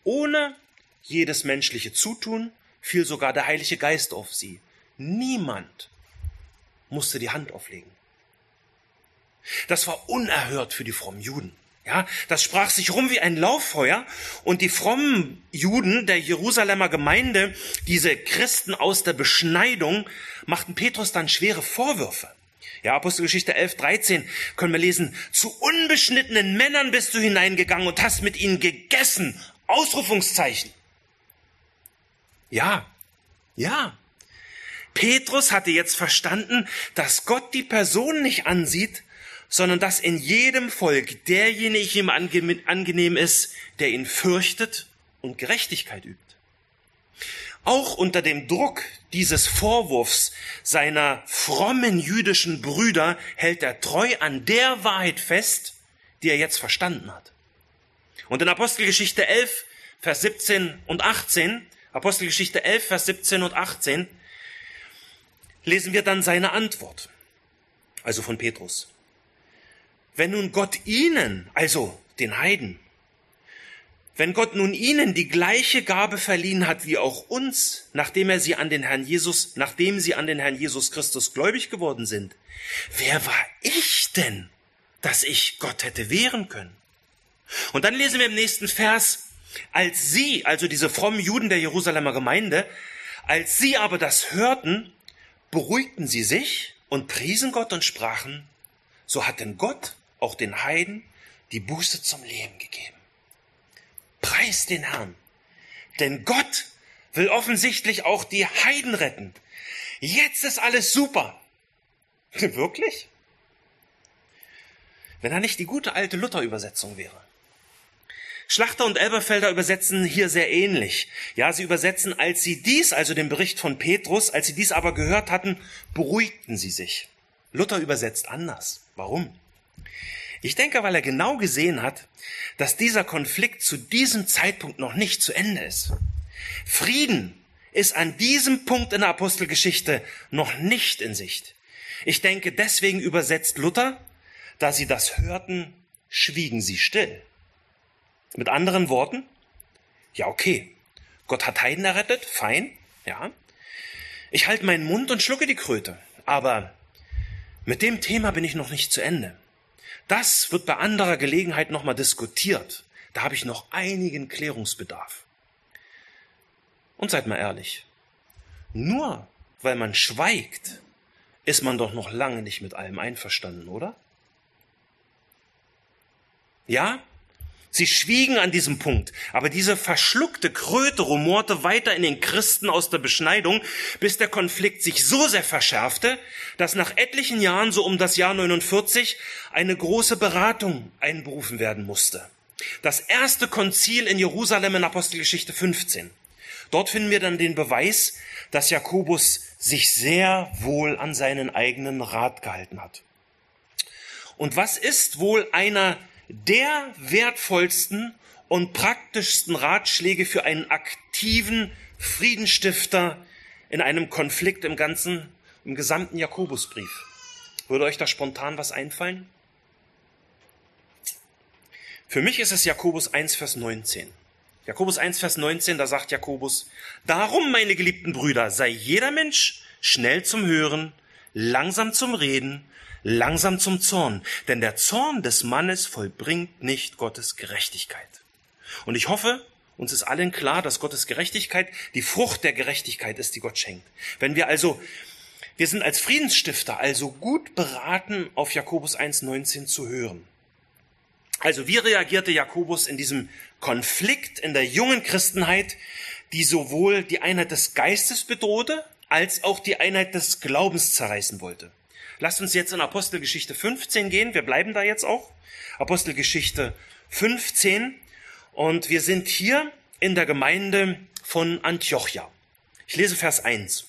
Ohne jedes menschliche Zutun fiel sogar der Heilige Geist auf sie. Niemand musste die Hand auflegen. Das war unerhört für die frommen Juden. Ja, das sprach sich rum wie ein Lauffeuer und die frommen Juden der Jerusalemer Gemeinde, diese Christen aus der Beschneidung, machten Petrus dann schwere Vorwürfe. Ja, Apostelgeschichte 11, 13 können wir lesen, zu unbeschnittenen Männern bist du hineingegangen und hast mit ihnen gegessen Ausrufungszeichen. Ja, ja. Petrus hatte jetzt verstanden, dass Gott die Person nicht ansieht, sondern dass in jedem Volk derjenige ihm angenehm ist, der ihn fürchtet und Gerechtigkeit übt. Auch unter dem Druck dieses Vorwurfs seiner frommen jüdischen Brüder hält er treu an der Wahrheit fest, die er jetzt verstanden hat. Und in Apostelgeschichte 11, Vers 17 und 18, Apostelgeschichte 11, Vers 17 und 18, lesen wir dann seine Antwort, also von Petrus. Wenn nun Gott ihnen, also den Heiden, wenn Gott nun ihnen die gleiche Gabe verliehen hat wie auch uns, nachdem er sie an den Herrn Jesus, nachdem sie an den Herrn Jesus Christus gläubig geworden sind, wer war ich denn, dass ich Gott hätte wehren können. Und dann lesen wir im nächsten Vers, als sie, also diese frommen Juden der Jerusalemer Gemeinde, als sie aber das hörten, beruhigten sie sich und priesen Gott und sprachen, so hat denn Gott auch den Heiden die Buße zum Leben gegeben. Preis den Herrn. Denn Gott will offensichtlich auch die Heiden retten. Jetzt ist alles super. Wirklich? Wenn da nicht die gute alte Luther-Übersetzung wäre. Schlachter und Elberfelder übersetzen hier sehr ähnlich. Ja, sie übersetzen, als sie dies, also den Bericht von Petrus, als sie dies aber gehört hatten, beruhigten sie sich. Luther übersetzt anders. Warum? Ich denke, weil er genau gesehen hat, dass dieser Konflikt zu diesem Zeitpunkt noch nicht zu Ende ist. Frieden ist an diesem Punkt in der Apostelgeschichte noch nicht in Sicht. Ich denke, deswegen übersetzt Luther, da sie das hörten, schwiegen sie still. Mit anderen Worten, ja, okay, Gott hat Heiden errettet, fein, ja. Ich halte meinen Mund und schlucke die Kröte, aber mit dem Thema bin ich noch nicht zu Ende. Das wird bei anderer Gelegenheit nochmal diskutiert. Da habe ich noch einigen Klärungsbedarf. Und seid mal ehrlich, nur weil man schweigt, ist man doch noch lange nicht mit allem einverstanden, oder? Ja, Sie schwiegen an diesem Punkt, aber diese verschluckte Kröte rumorte weiter in den Christen aus der Beschneidung, bis der Konflikt sich so sehr verschärfte, dass nach etlichen Jahren, so um das Jahr 49, eine große Beratung einberufen werden musste. Das erste Konzil in Jerusalem in Apostelgeschichte 15. Dort finden wir dann den Beweis, dass Jakobus sich sehr wohl an seinen eigenen Rat gehalten hat. Und was ist wohl einer der wertvollsten und praktischsten Ratschläge für einen aktiven Friedenstifter in einem Konflikt im ganzen, im gesamten Jakobusbrief. Würde euch da spontan was einfallen? Für mich ist es Jakobus 1, Vers 19. Jakobus 1, Vers 19, da sagt Jakobus, Darum, meine geliebten Brüder, sei jeder Mensch schnell zum Hören, langsam zum Reden, langsam zum Zorn, denn der Zorn des Mannes vollbringt nicht Gottes Gerechtigkeit. Und ich hoffe, uns ist allen klar, dass Gottes Gerechtigkeit die Frucht der Gerechtigkeit ist, die Gott schenkt. Wenn wir also, wir sind als Friedensstifter also gut beraten, auf Jakobus 1.19 zu hören. Also wie reagierte Jakobus in diesem Konflikt in der jungen Christenheit, die sowohl die Einheit des Geistes bedrohte, als auch die Einheit des Glaubens zerreißen wollte? Lasst uns jetzt in Apostelgeschichte 15 gehen. Wir bleiben da jetzt auch. Apostelgeschichte 15. Und wir sind hier in der Gemeinde von Antiochia. Ich lese Vers 1.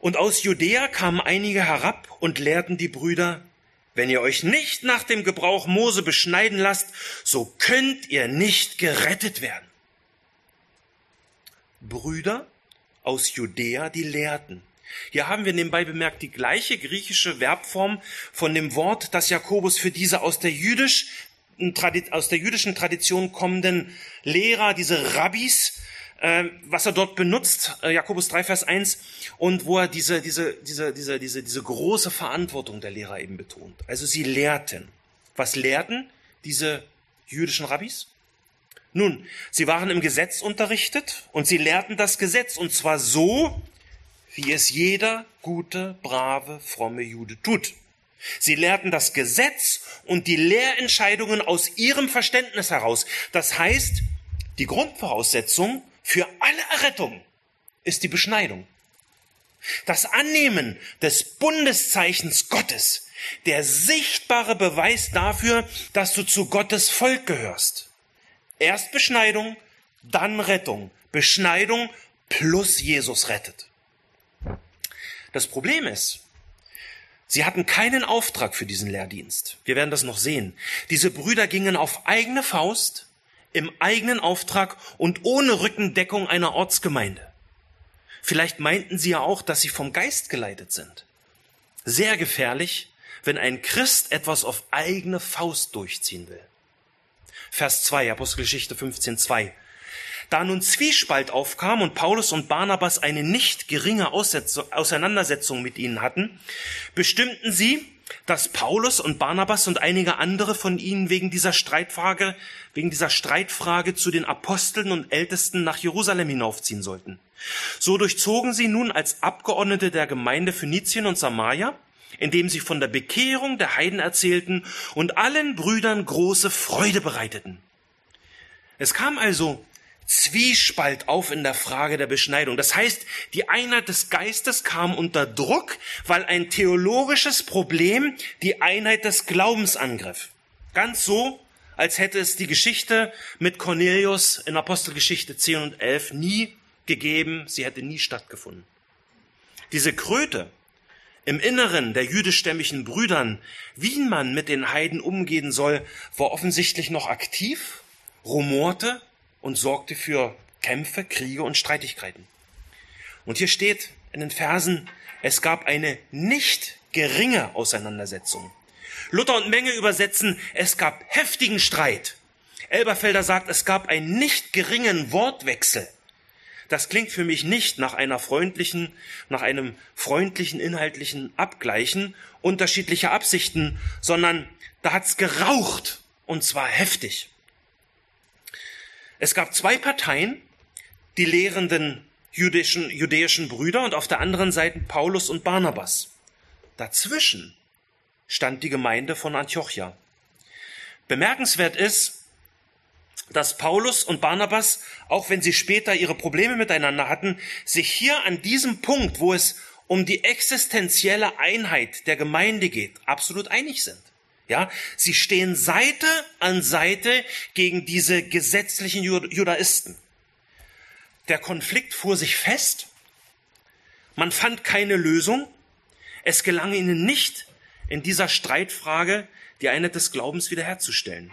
Und aus Judäa kamen einige herab und lehrten die Brüder, wenn ihr euch nicht nach dem Gebrauch Mose beschneiden lasst, so könnt ihr nicht gerettet werden. Brüder aus Judäa, die lehrten. Hier haben wir nebenbei bemerkt die gleiche griechische Verbform von dem Wort, das Jakobus für diese aus der, jüdisch, aus der jüdischen Tradition kommenden Lehrer, diese Rabbis, äh, was er dort benutzt, äh, Jakobus 3, Vers 1, und wo er diese, diese, diese, diese, diese, diese große Verantwortung der Lehrer eben betont. Also sie lehrten. Was lehrten diese jüdischen Rabbis? Nun, sie waren im Gesetz unterrichtet und sie lehrten das Gesetz und zwar so, wie es jeder gute, brave, fromme Jude tut. Sie lehrten das Gesetz und die Lehrentscheidungen aus ihrem Verständnis heraus. Das heißt, die Grundvoraussetzung für alle Errettung ist die Beschneidung. Das Annehmen des Bundeszeichens Gottes, der sichtbare Beweis dafür, dass du zu Gottes Volk gehörst. Erst Beschneidung, dann Rettung. Beschneidung plus Jesus rettet. Das Problem ist, sie hatten keinen Auftrag für diesen Lehrdienst. Wir werden das noch sehen. Diese Brüder gingen auf eigene Faust, im eigenen Auftrag und ohne Rückendeckung einer Ortsgemeinde. Vielleicht meinten sie ja auch, dass sie vom Geist geleitet sind. Sehr gefährlich, wenn ein Christ etwas auf eigene Faust durchziehen will. Vers 2, Apostelgeschichte 15, 2. Da nun Zwiespalt aufkam und Paulus und Barnabas eine nicht geringe Auseinandersetzung mit ihnen hatten, bestimmten sie, dass Paulus und Barnabas und einige andere von ihnen wegen dieser Streitfrage, wegen dieser Streitfrage zu den Aposteln und Ältesten nach Jerusalem hinaufziehen sollten. So durchzogen sie nun als Abgeordnete der Gemeinde Phönizien und Samaria, indem sie von der Bekehrung der Heiden erzählten und allen Brüdern große Freude bereiteten. Es kam also Zwiespalt auf in der Frage der Beschneidung. Das heißt, die Einheit des Geistes kam unter Druck, weil ein theologisches Problem die Einheit des Glaubens angriff. Ganz so, als hätte es die Geschichte mit Cornelius in Apostelgeschichte 10 und 11 nie gegeben, sie hätte nie stattgefunden. Diese Kröte im Inneren der jüdischstämmigen Brüdern, wie man mit den Heiden umgehen soll, war offensichtlich noch aktiv, rumorte und sorgte für Kämpfe, Kriege und Streitigkeiten. Und hier steht in den Versen, es gab eine nicht geringe Auseinandersetzung. Luther und Menge übersetzen, es gab heftigen Streit. Elberfelder sagt, es gab einen nicht geringen Wortwechsel. Das klingt für mich nicht nach einer freundlichen, nach einem freundlichen inhaltlichen Abgleichen unterschiedlicher Absichten, sondern da hat's geraucht und zwar heftig. Es gab zwei Parteien, die lehrenden jüdischen, jüdischen Brüder und auf der anderen Seite Paulus und Barnabas. Dazwischen stand die Gemeinde von Antiochia. Bemerkenswert ist, dass Paulus und Barnabas, auch wenn sie später ihre Probleme miteinander hatten, sich hier an diesem Punkt, wo es um die existenzielle Einheit der Gemeinde geht, absolut einig sind. Ja, sie stehen Seite an Seite gegen diese gesetzlichen Judaisten. Der Konflikt fuhr sich fest. Man fand keine Lösung. Es gelang ihnen nicht, in dieser Streitfrage die Einheit des Glaubens wiederherzustellen.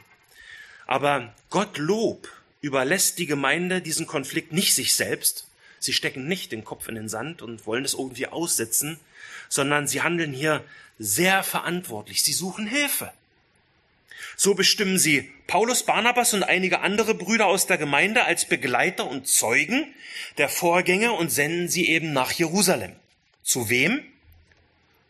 Aber Gottlob überlässt die Gemeinde diesen Konflikt nicht sich selbst. Sie stecken nicht den Kopf in den Sand und wollen es irgendwie aussitzen, sondern sie handeln hier sehr verantwortlich. Sie suchen Hilfe. So bestimmen sie Paulus, Barnabas und einige andere Brüder aus der Gemeinde als Begleiter und Zeugen der Vorgänge und senden sie eben nach Jerusalem. Zu wem?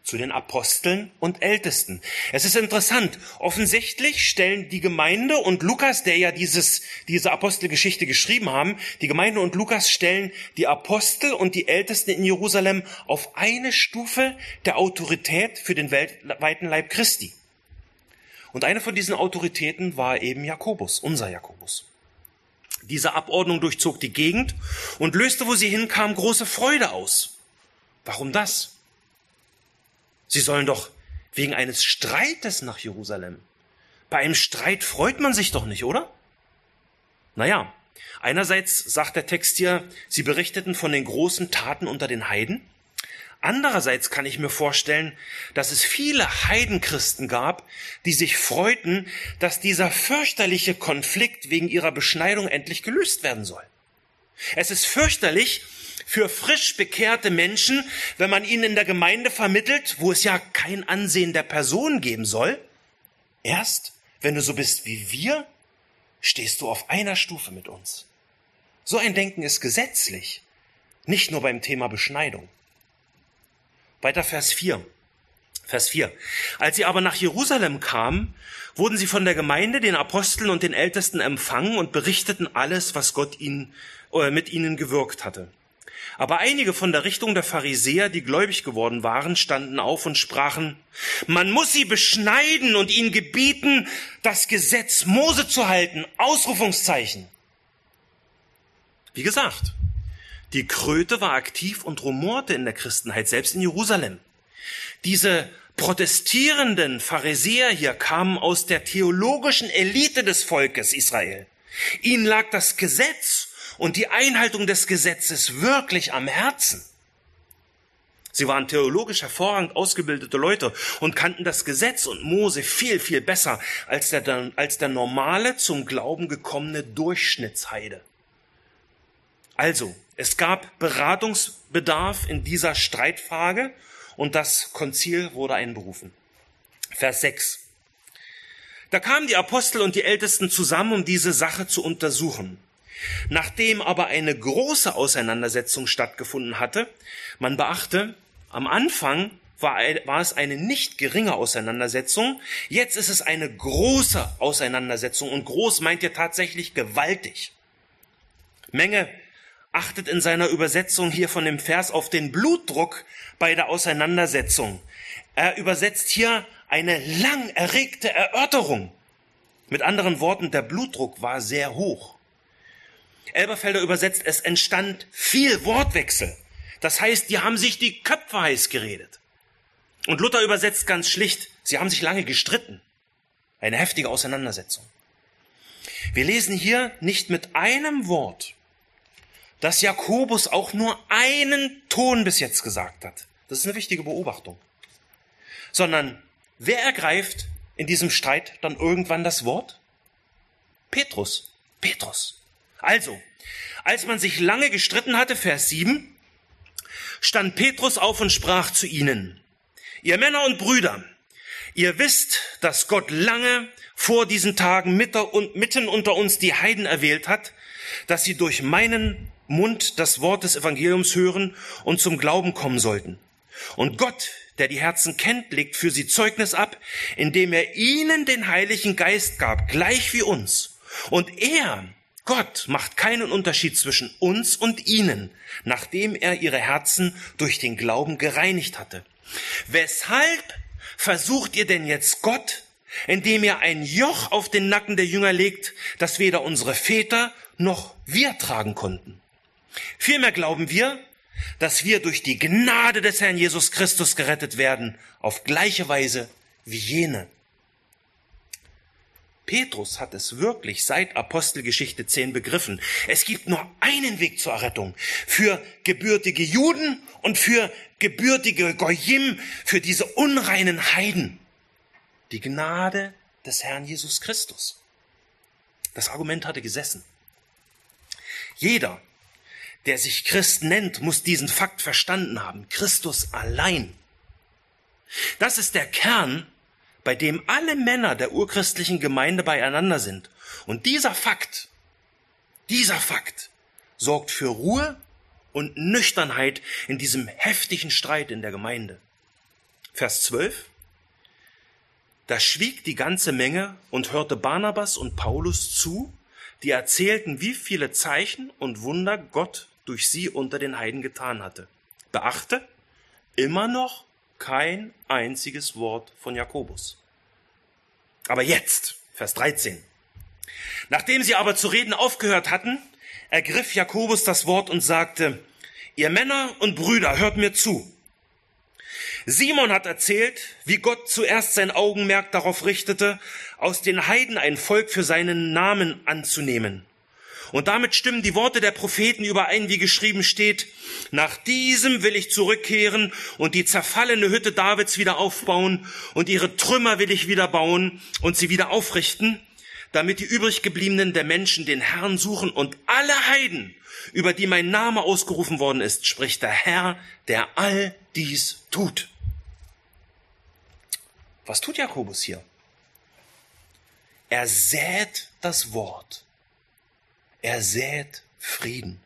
Zu den Aposteln und Ältesten. Es ist interessant. Offensichtlich stellen die Gemeinde und Lukas, der ja dieses, diese Apostelgeschichte geschrieben haben, die Gemeinde und Lukas stellen die Apostel und die Ältesten in Jerusalem auf eine Stufe der Autorität für den weltweiten Leib Christi. Und eine von diesen Autoritäten war eben Jakobus, unser Jakobus. Diese Abordnung durchzog die Gegend und löste, wo sie hinkam, große Freude aus. Warum das? Sie sollen doch wegen eines Streites nach Jerusalem. Bei einem Streit freut man sich doch nicht, oder? Naja, einerseits sagt der Text hier, sie berichteten von den großen Taten unter den Heiden. Andererseits kann ich mir vorstellen, dass es viele Heidenchristen gab, die sich freuten, dass dieser fürchterliche Konflikt wegen ihrer Beschneidung endlich gelöst werden soll. Es ist fürchterlich für frisch bekehrte Menschen, wenn man ihnen in der Gemeinde vermittelt, wo es ja kein Ansehen der Person geben soll. Erst, wenn du so bist wie wir, stehst du auf einer Stufe mit uns. So ein Denken ist gesetzlich, nicht nur beim Thema Beschneidung. Weiter Vers 4. Vers 4. Als sie aber nach Jerusalem kamen, wurden sie von der Gemeinde, den Aposteln und den Ältesten empfangen und berichteten alles, was Gott ihnen, äh, mit ihnen gewirkt hatte. Aber einige von der Richtung der Pharisäer, die gläubig geworden waren, standen auf und sprachen, man muss sie beschneiden und ihnen gebieten, das Gesetz Mose zu halten. Ausrufungszeichen. Wie gesagt, die Kröte war aktiv und rumorte in der Christenheit, selbst in Jerusalem. Diese protestierenden Pharisäer hier kamen aus der theologischen Elite des Volkes Israel. Ihnen lag das Gesetz und die Einhaltung des Gesetzes wirklich am Herzen. Sie waren theologisch hervorragend ausgebildete Leute und kannten das Gesetz und Mose viel, viel besser als der, als der normale zum Glauben gekommene Durchschnittsheide. Also, es gab Beratungsbedarf in dieser Streitfrage und das Konzil wurde einberufen. Vers 6. Da kamen die Apostel und die Ältesten zusammen, um diese Sache zu untersuchen. Nachdem aber eine große Auseinandersetzung stattgefunden hatte, man beachte, am Anfang war, war es eine nicht geringe Auseinandersetzung. Jetzt ist es eine große Auseinandersetzung. Und groß meint ja tatsächlich gewaltig. Menge achtet in seiner Übersetzung hier von dem Vers auf den Blutdruck bei der Auseinandersetzung. Er übersetzt hier eine lang erregte Erörterung. Mit anderen Worten, der Blutdruck war sehr hoch. Elberfelder übersetzt, es entstand viel Wortwechsel. Das heißt, die haben sich die Köpfe heiß geredet. Und Luther übersetzt ganz schlicht, sie haben sich lange gestritten. Eine heftige Auseinandersetzung. Wir lesen hier nicht mit einem Wort, dass Jakobus auch nur einen Ton bis jetzt gesagt hat. Das ist eine wichtige Beobachtung. Sondern wer ergreift in diesem Streit dann irgendwann das Wort? Petrus. Petrus. Also, als man sich lange gestritten hatte, Vers 7, stand Petrus auf und sprach zu ihnen, ihr Männer und Brüder, ihr wisst, dass Gott lange vor diesen Tagen mitten unter uns die Heiden erwählt hat, dass sie durch meinen Mund das Wort des Evangeliums hören und zum Glauben kommen sollten. Und Gott, der die Herzen kennt, legt für sie Zeugnis ab, indem er ihnen den Heiligen Geist gab, gleich wie uns. Und er, Gott, macht keinen Unterschied zwischen uns und ihnen, nachdem er ihre Herzen durch den Glauben gereinigt hatte. Weshalb versucht ihr denn jetzt Gott, indem ihr ein Joch auf den Nacken der Jünger legt, das weder unsere Väter noch wir tragen konnten? Vielmehr glauben wir, dass wir durch die Gnade des Herrn Jesus Christus gerettet werden, auf gleiche Weise wie jene. Petrus hat es wirklich seit Apostelgeschichte 10 begriffen. Es gibt nur einen Weg zur Errettung. Für gebürtige Juden und für gebürtige Goyim, für diese unreinen Heiden. Die Gnade des Herrn Jesus Christus. Das Argument hatte gesessen. Jeder, der sich Christ nennt, muss diesen Fakt verstanden haben. Christus allein. Das ist der Kern, bei dem alle Männer der urchristlichen Gemeinde beieinander sind. Und dieser Fakt, dieser Fakt sorgt für Ruhe und Nüchternheit in diesem heftigen Streit in der Gemeinde. Vers 12. Da schwieg die ganze Menge und hörte Barnabas und Paulus zu, die erzählten, wie viele Zeichen und Wunder Gott durch sie unter den Heiden getan hatte. Beachte, immer noch kein einziges Wort von Jakobus. Aber jetzt, Vers 13. Nachdem sie aber zu reden aufgehört hatten, ergriff Jakobus das Wort und sagte, ihr Männer und Brüder, hört mir zu. Simon hat erzählt, wie Gott zuerst sein Augenmerk darauf richtete, aus den Heiden ein Volk für seinen Namen anzunehmen. Und damit stimmen die Worte der Propheten überein, wie geschrieben steht, nach diesem will ich zurückkehren und die zerfallene Hütte Davids wieder aufbauen und ihre Trümmer will ich wieder bauen und sie wieder aufrichten, damit die übrig gebliebenen der Menschen den Herrn suchen und alle Heiden, über die mein Name ausgerufen worden ist, spricht der Herr, der all dies tut. Was tut Jakobus hier? Er sät das Wort. Er sät Frieden.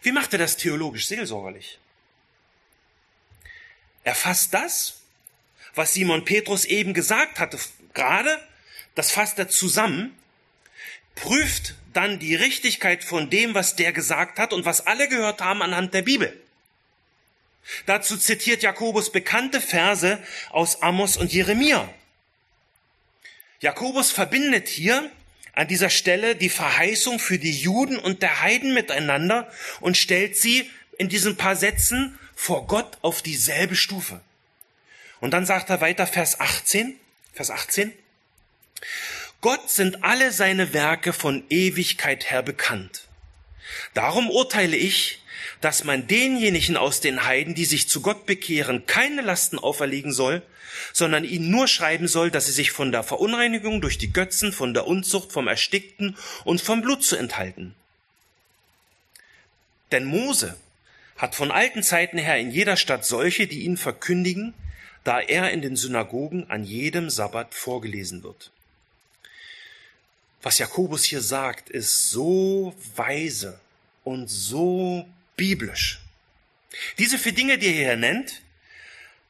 Wie macht er das theologisch seelsorgerlich? Er fasst das, was Simon Petrus eben gesagt hatte, gerade, das fasst er zusammen, prüft dann die Richtigkeit von dem, was der gesagt hat und was alle gehört haben anhand der Bibel. Dazu zitiert Jakobus bekannte Verse aus Amos und Jeremia. Jakobus verbindet hier an dieser Stelle die Verheißung für die Juden und der Heiden miteinander und stellt sie in diesen paar Sätzen vor Gott auf dieselbe Stufe. Und dann sagt er weiter Vers 18, Vers 18, Gott sind alle seine Werke von Ewigkeit her bekannt. Darum urteile ich, dass man denjenigen aus den Heiden, die sich zu Gott bekehren, keine Lasten auferlegen soll, sondern ihnen nur schreiben soll, dass sie sich von der Verunreinigung durch die Götzen, von der Unzucht, vom Erstickten und vom Blut zu enthalten. Denn Mose hat von alten Zeiten her in jeder Stadt solche, die ihn verkündigen, da er in den Synagogen an jedem Sabbat vorgelesen wird. Was Jakobus hier sagt, ist so weise und so biblisch. Diese vier Dinge, die er hier nennt,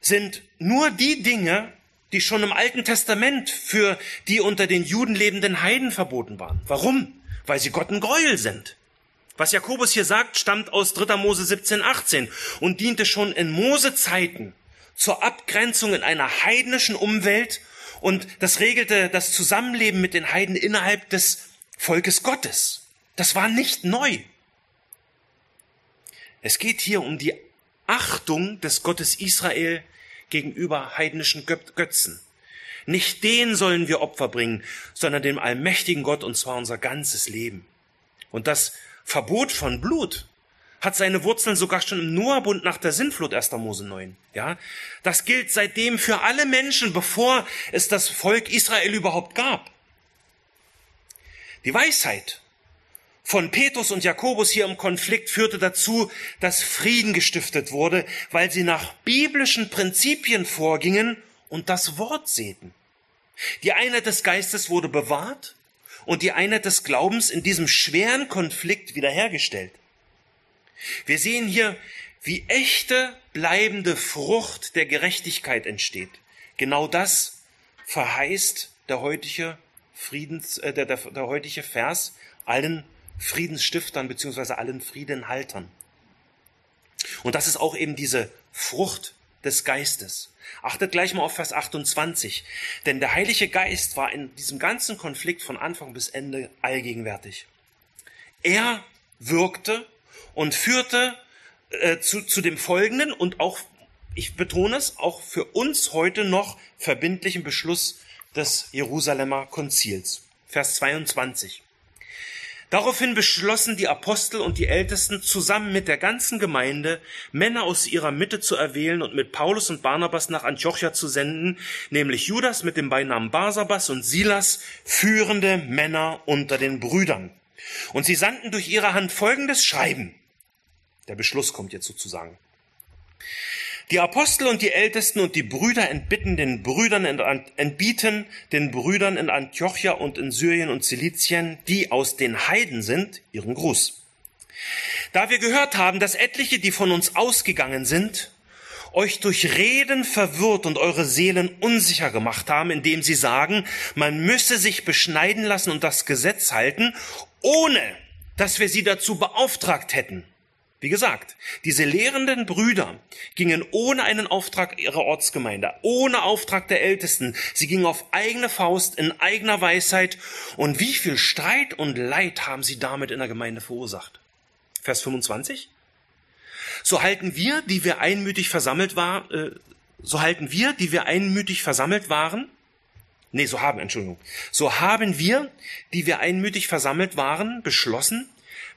sind nur die Dinge, die schon im Alten Testament für die unter den Juden lebenden Heiden verboten waren. Warum? Weil sie Gott ein Gräuel sind. Was Jakobus hier sagt, stammt aus 3. Mose 17, 18 und diente schon in Mose-Zeiten zur Abgrenzung in einer heidnischen Umwelt und das regelte das Zusammenleben mit den Heiden innerhalb des Volkes Gottes. Das war nicht neu. Es geht hier um die Achtung des Gottes Israel gegenüber heidnischen Götzen. Nicht den sollen wir Opfer bringen, sondern dem allmächtigen Gott und zwar unser ganzes Leben. Und das Verbot von Blut hat seine Wurzeln sogar schon im Noahbund nach der Sintflut 1. Mose 9. Ja, das gilt seitdem für alle Menschen, bevor es das Volk Israel überhaupt gab. Die Weisheit von Petrus und Jakobus hier im Konflikt führte dazu, dass Frieden gestiftet wurde, weil sie nach biblischen Prinzipien vorgingen und das Wort säten. Die Einheit des Geistes wurde bewahrt und die Einheit des Glaubens in diesem schweren Konflikt wiederhergestellt. Wir sehen hier, wie echte, bleibende Frucht der Gerechtigkeit entsteht. Genau das verheißt der heutige Friedens, äh, der, der, der heutige Vers allen Friedensstiftern beziehungsweise allen Friedenhaltern. Und das ist auch eben diese Frucht des Geistes. Achtet gleich mal auf Vers 28. Denn der Heilige Geist war in diesem ganzen Konflikt von Anfang bis Ende allgegenwärtig. Er wirkte und führte äh, zu, zu dem folgenden und auch, ich betone es, auch für uns heute noch verbindlichen Beschluss des Jerusalemer Konzils. Vers 22. Daraufhin beschlossen die Apostel und die Ältesten zusammen mit der ganzen Gemeinde, Männer aus ihrer Mitte zu erwählen und mit Paulus und Barnabas nach Antiochia zu senden, nämlich Judas mit dem Beinamen Barsabas und Silas, führende Männer unter den Brüdern. Und sie sandten durch ihre Hand folgendes Schreiben. Der Beschluss kommt jetzt sozusagen. Die Apostel und die Ältesten und die Brüder entbitten den Brüdern, entbieten den Brüdern in Antiochia und in Syrien und Silizien, die aus den Heiden sind, ihren Gruß. Da wir gehört haben, dass etliche, die von uns ausgegangen sind, euch durch Reden verwirrt und eure Seelen unsicher gemacht haben, indem sie sagen, man müsse sich beschneiden lassen und das Gesetz halten, ohne dass wir sie dazu beauftragt hätten. Wie gesagt, diese lehrenden Brüder gingen ohne einen Auftrag ihrer Ortsgemeinde, ohne Auftrag der Ältesten. Sie gingen auf eigene Faust, in eigener Weisheit. Und wie viel Streit und Leid haben sie damit in der Gemeinde verursacht? Vers 25. So halten wir, die wir einmütig versammelt waren, äh, so halten wir, die wir einmütig versammelt waren, nee, so haben, Entschuldigung, so haben wir, die wir einmütig versammelt waren, beschlossen,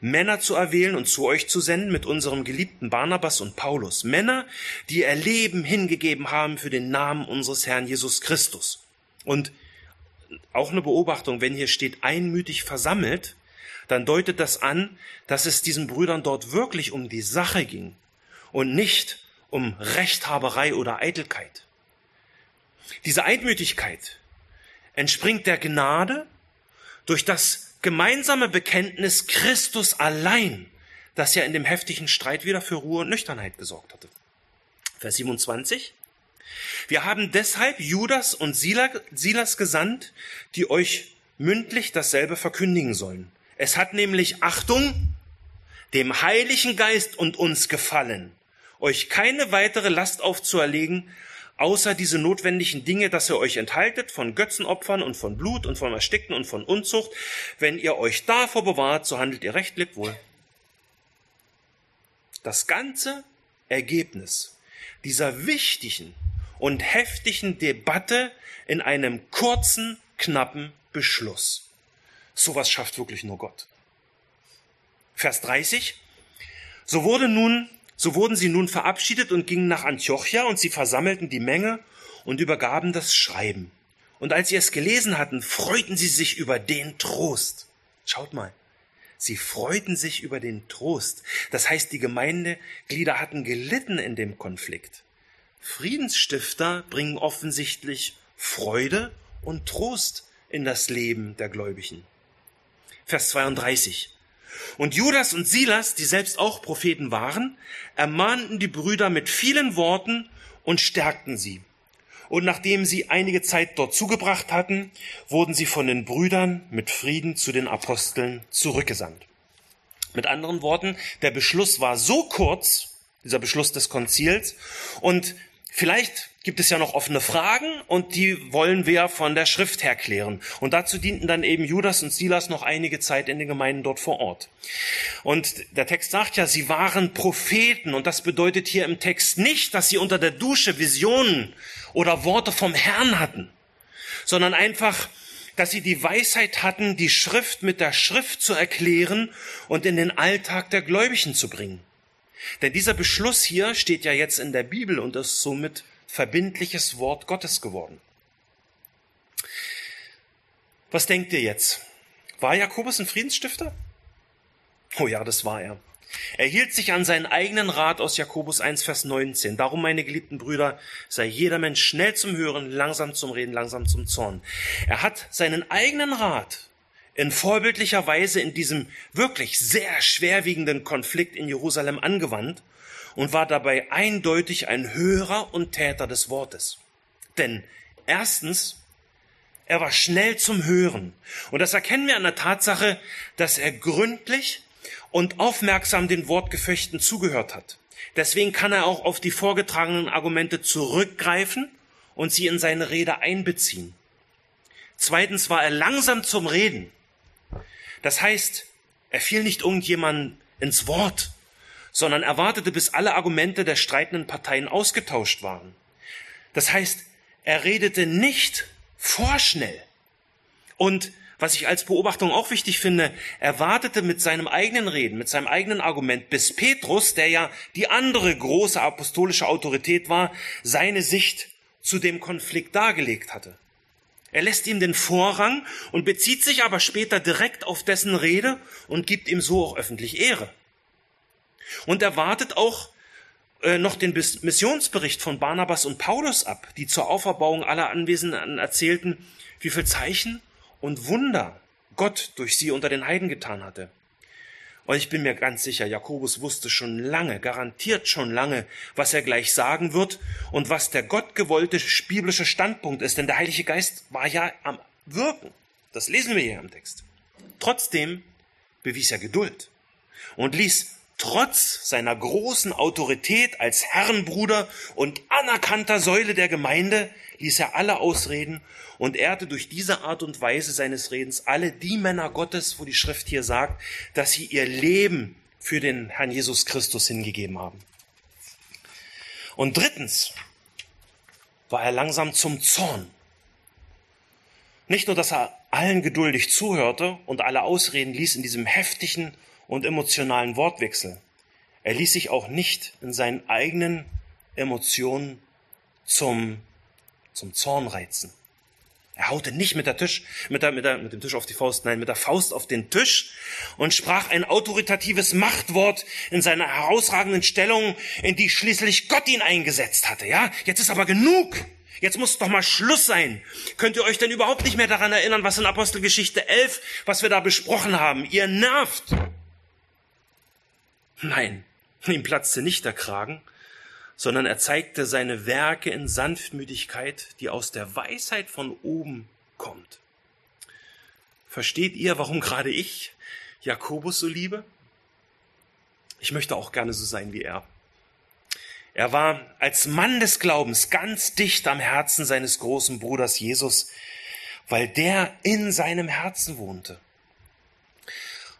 Männer zu erwählen und zu euch zu senden mit unserem geliebten Barnabas und Paulus. Männer, die ihr Leben hingegeben haben für den Namen unseres Herrn Jesus Christus. Und auch eine Beobachtung, wenn hier steht einmütig versammelt, dann deutet das an, dass es diesen Brüdern dort wirklich um die Sache ging und nicht um Rechthaberei oder Eitelkeit. Diese Einmütigkeit entspringt der Gnade durch das gemeinsame Bekenntnis Christus allein, das ja in dem heftigen Streit wieder für Ruhe und Nüchternheit gesorgt hatte. Vers 27. Wir haben deshalb Judas und Silas gesandt, die euch mündlich dasselbe verkündigen sollen. Es hat nämlich, Achtung, dem Heiligen Geist und uns gefallen, euch keine weitere Last aufzuerlegen, außer diese notwendigen Dinge, dass ihr euch enthaltet von Götzenopfern und von Blut und von Erstickten und von Unzucht. Wenn ihr euch davor bewahrt, so handelt ihr recht, lebt wohl. Das ganze Ergebnis dieser wichtigen und heftigen Debatte in einem kurzen, knappen Beschluss. Sowas schafft wirklich nur Gott. Vers 30. So wurde nun so wurden sie nun verabschiedet und gingen nach Antiochia und sie versammelten die Menge und übergaben das Schreiben. Und als sie es gelesen hatten, freuten sie sich über den Trost. Schaut mal. Sie freuten sich über den Trost. Das heißt, die Gemeindeglieder hatten gelitten in dem Konflikt. Friedensstifter bringen offensichtlich Freude und Trost in das Leben der Gläubigen. Vers 32. Und Judas und Silas, die selbst auch Propheten waren, ermahnten die Brüder mit vielen Worten und stärkten sie. Und nachdem sie einige Zeit dort zugebracht hatten, wurden sie von den Brüdern mit Frieden zu den Aposteln zurückgesandt. Mit anderen Worten, der Beschluss war so kurz, dieser Beschluss des Konzils, und vielleicht gibt es ja noch offene Fragen und die wollen wir von der Schrift her klären. Und dazu dienten dann eben Judas und Silas noch einige Zeit in den Gemeinden dort vor Ort. Und der Text sagt ja, sie waren Propheten und das bedeutet hier im Text nicht, dass sie unter der Dusche Visionen oder Worte vom Herrn hatten, sondern einfach, dass sie die Weisheit hatten, die Schrift mit der Schrift zu erklären und in den Alltag der Gläubigen zu bringen. Denn dieser Beschluss hier steht ja jetzt in der Bibel und ist somit verbindliches Wort Gottes geworden. Was denkt ihr jetzt? War Jakobus ein Friedensstifter? Oh ja, das war er. Er hielt sich an seinen eigenen Rat aus Jakobus 1, Vers 19. Darum, meine geliebten Brüder, sei jeder Mensch schnell zum Hören, langsam zum Reden, langsam zum Zorn. Er hat seinen eigenen Rat in vorbildlicher Weise in diesem wirklich sehr schwerwiegenden Konflikt in Jerusalem angewandt und war dabei eindeutig ein Hörer und Täter des Wortes. Denn erstens, er war schnell zum Hören. Und das erkennen wir an der Tatsache, dass er gründlich und aufmerksam den Wortgefechten zugehört hat. Deswegen kann er auch auf die vorgetragenen Argumente zurückgreifen und sie in seine Rede einbeziehen. Zweitens war er langsam zum Reden. Das heißt, er fiel nicht irgendjemand ins Wort, sondern er wartete, bis alle Argumente der streitenden Parteien ausgetauscht waren. Das heißt, er redete nicht vorschnell. Und was ich als Beobachtung auch wichtig finde, er wartete mit seinem eigenen Reden, mit seinem eigenen Argument, bis Petrus, der ja die andere große apostolische Autorität war, seine Sicht zu dem Konflikt dargelegt hatte. Er lässt ihm den Vorrang und bezieht sich aber später direkt auf dessen Rede und gibt ihm so auch öffentlich Ehre. Und er wartet auch äh, noch den Missionsbericht von Barnabas und Paulus ab, die zur Auferbauung aller Anwesenden erzählten, wie viel Zeichen und Wunder Gott durch sie unter den Heiden getan hatte. Und ich bin mir ganz sicher, Jakobus wusste schon lange, garantiert schon lange, was er gleich sagen wird und was der gottgewollte biblische Standpunkt ist, denn der Heilige Geist war ja am Wirken. Das lesen wir hier im Text. Trotzdem bewies er Geduld und ließ Trotz seiner großen Autorität als Herrenbruder und anerkannter Säule der Gemeinde ließ er alle ausreden und ehrte durch diese Art und Weise seines Redens alle die Männer Gottes, wo die Schrift hier sagt, dass sie ihr Leben für den Herrn Jesus Christus hingegeben haben. Und drittens war er langsam zum Zorn. Nicht nur, dass er allen geduldig zuhörte und alle Ausreden ließ in diesem heftigen und emotionalen Wortwechsel. Er ließ sich auch nicht in seinen eigenen Emotionen zum, zum Zorn reizen. Er haute nicht mit, der Tisch, mit, der, mit, der, mit dem Tisch auf die Faust, nein, mit der Faust auf den Tisch und sprach ein autoritatives Machtwort in seiner herausragenden Stellung, in die schließlich Gott ihn eingesetzt hatte. Ja, jetzt ist aber genug. Jetzt muss doch mal Schluss sein. Könnt ihr euch denn überhaupt nicht mehr daran erinnern, was in Apostelgeschichte 11, was wir da besprochen haben? Ihr nervt. Nein, ihm platzte nicht der Kragen, sondern er zeigte seine Werke in Sanftmütigkeit, die aus der Weisheit von oben kommt. Versteht ihr, warum gerade ich Jakobus so liebe? Ich möchte auch gerne so sein wie er. Er war als Mann des Glaubens ganz dicht am Herzen seines großen Bruders Jesus, weil der in seinem Herzen wohnte.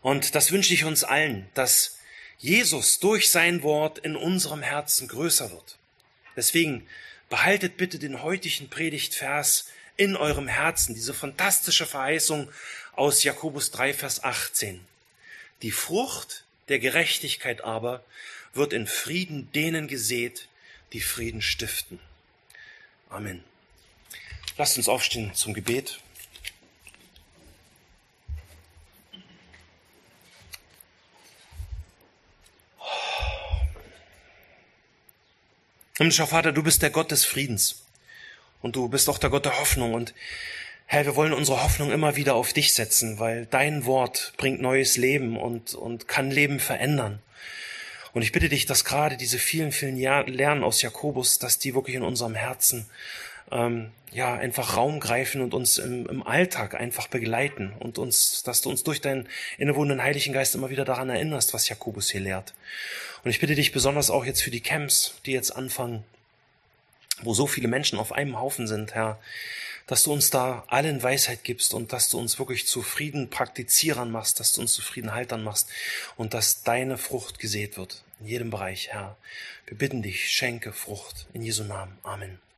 Und das wünsche ich uns allen, dass Jesus durch sein Wort in unserem Herzen größer wird. Deswegen behaltet bitte den heutigen Predigtvers in eurem Herzen, diese fantastische Verheißung aus Jakobus 3, Vers 18. Die Frucht der Gerechtigkeit aber wird in Frieden denen gesät, die Frieden stiften. Amen. Lasst uns aufstehen zum Gebet. Himmlischer Vater, du bist der Gott des Friedens. Und du bist auch der Gott der Hoffnung. Und Herr, wir wollen unsere Hoffnung immer wieder auf dich setzen, weil dein Wort bringt neues Leben und, und kann Leben verändern. Und ich bitte dich, dass gerade diese vielen, vielen Lernen aus Jakobus, dass die wirklich in unserem Herzen ähm, ja einfach Raum greifen und uns im, im Alltag einfach begleiten und uns, dass du uns durch deinen innewohnenden Heiligen Geist immer wieder daran erinnerst, was Jakobus hier lehrt. Und ich bitte dich besonders auch jetzt für die Camps, die jetzt anfangen, wo so viele Menschen auf einem Haufen sind, Herr, dass du uns da allen Weisheit gibst und dass du uns wirklich zufrieden Praktizierern machst, dass du uns zufrieden Haltern machst und dass deine Frucht gesät wird in jedem Bereich, Herr. Wir bitten dich, schenke Frucht in Jesu Namen. Amen.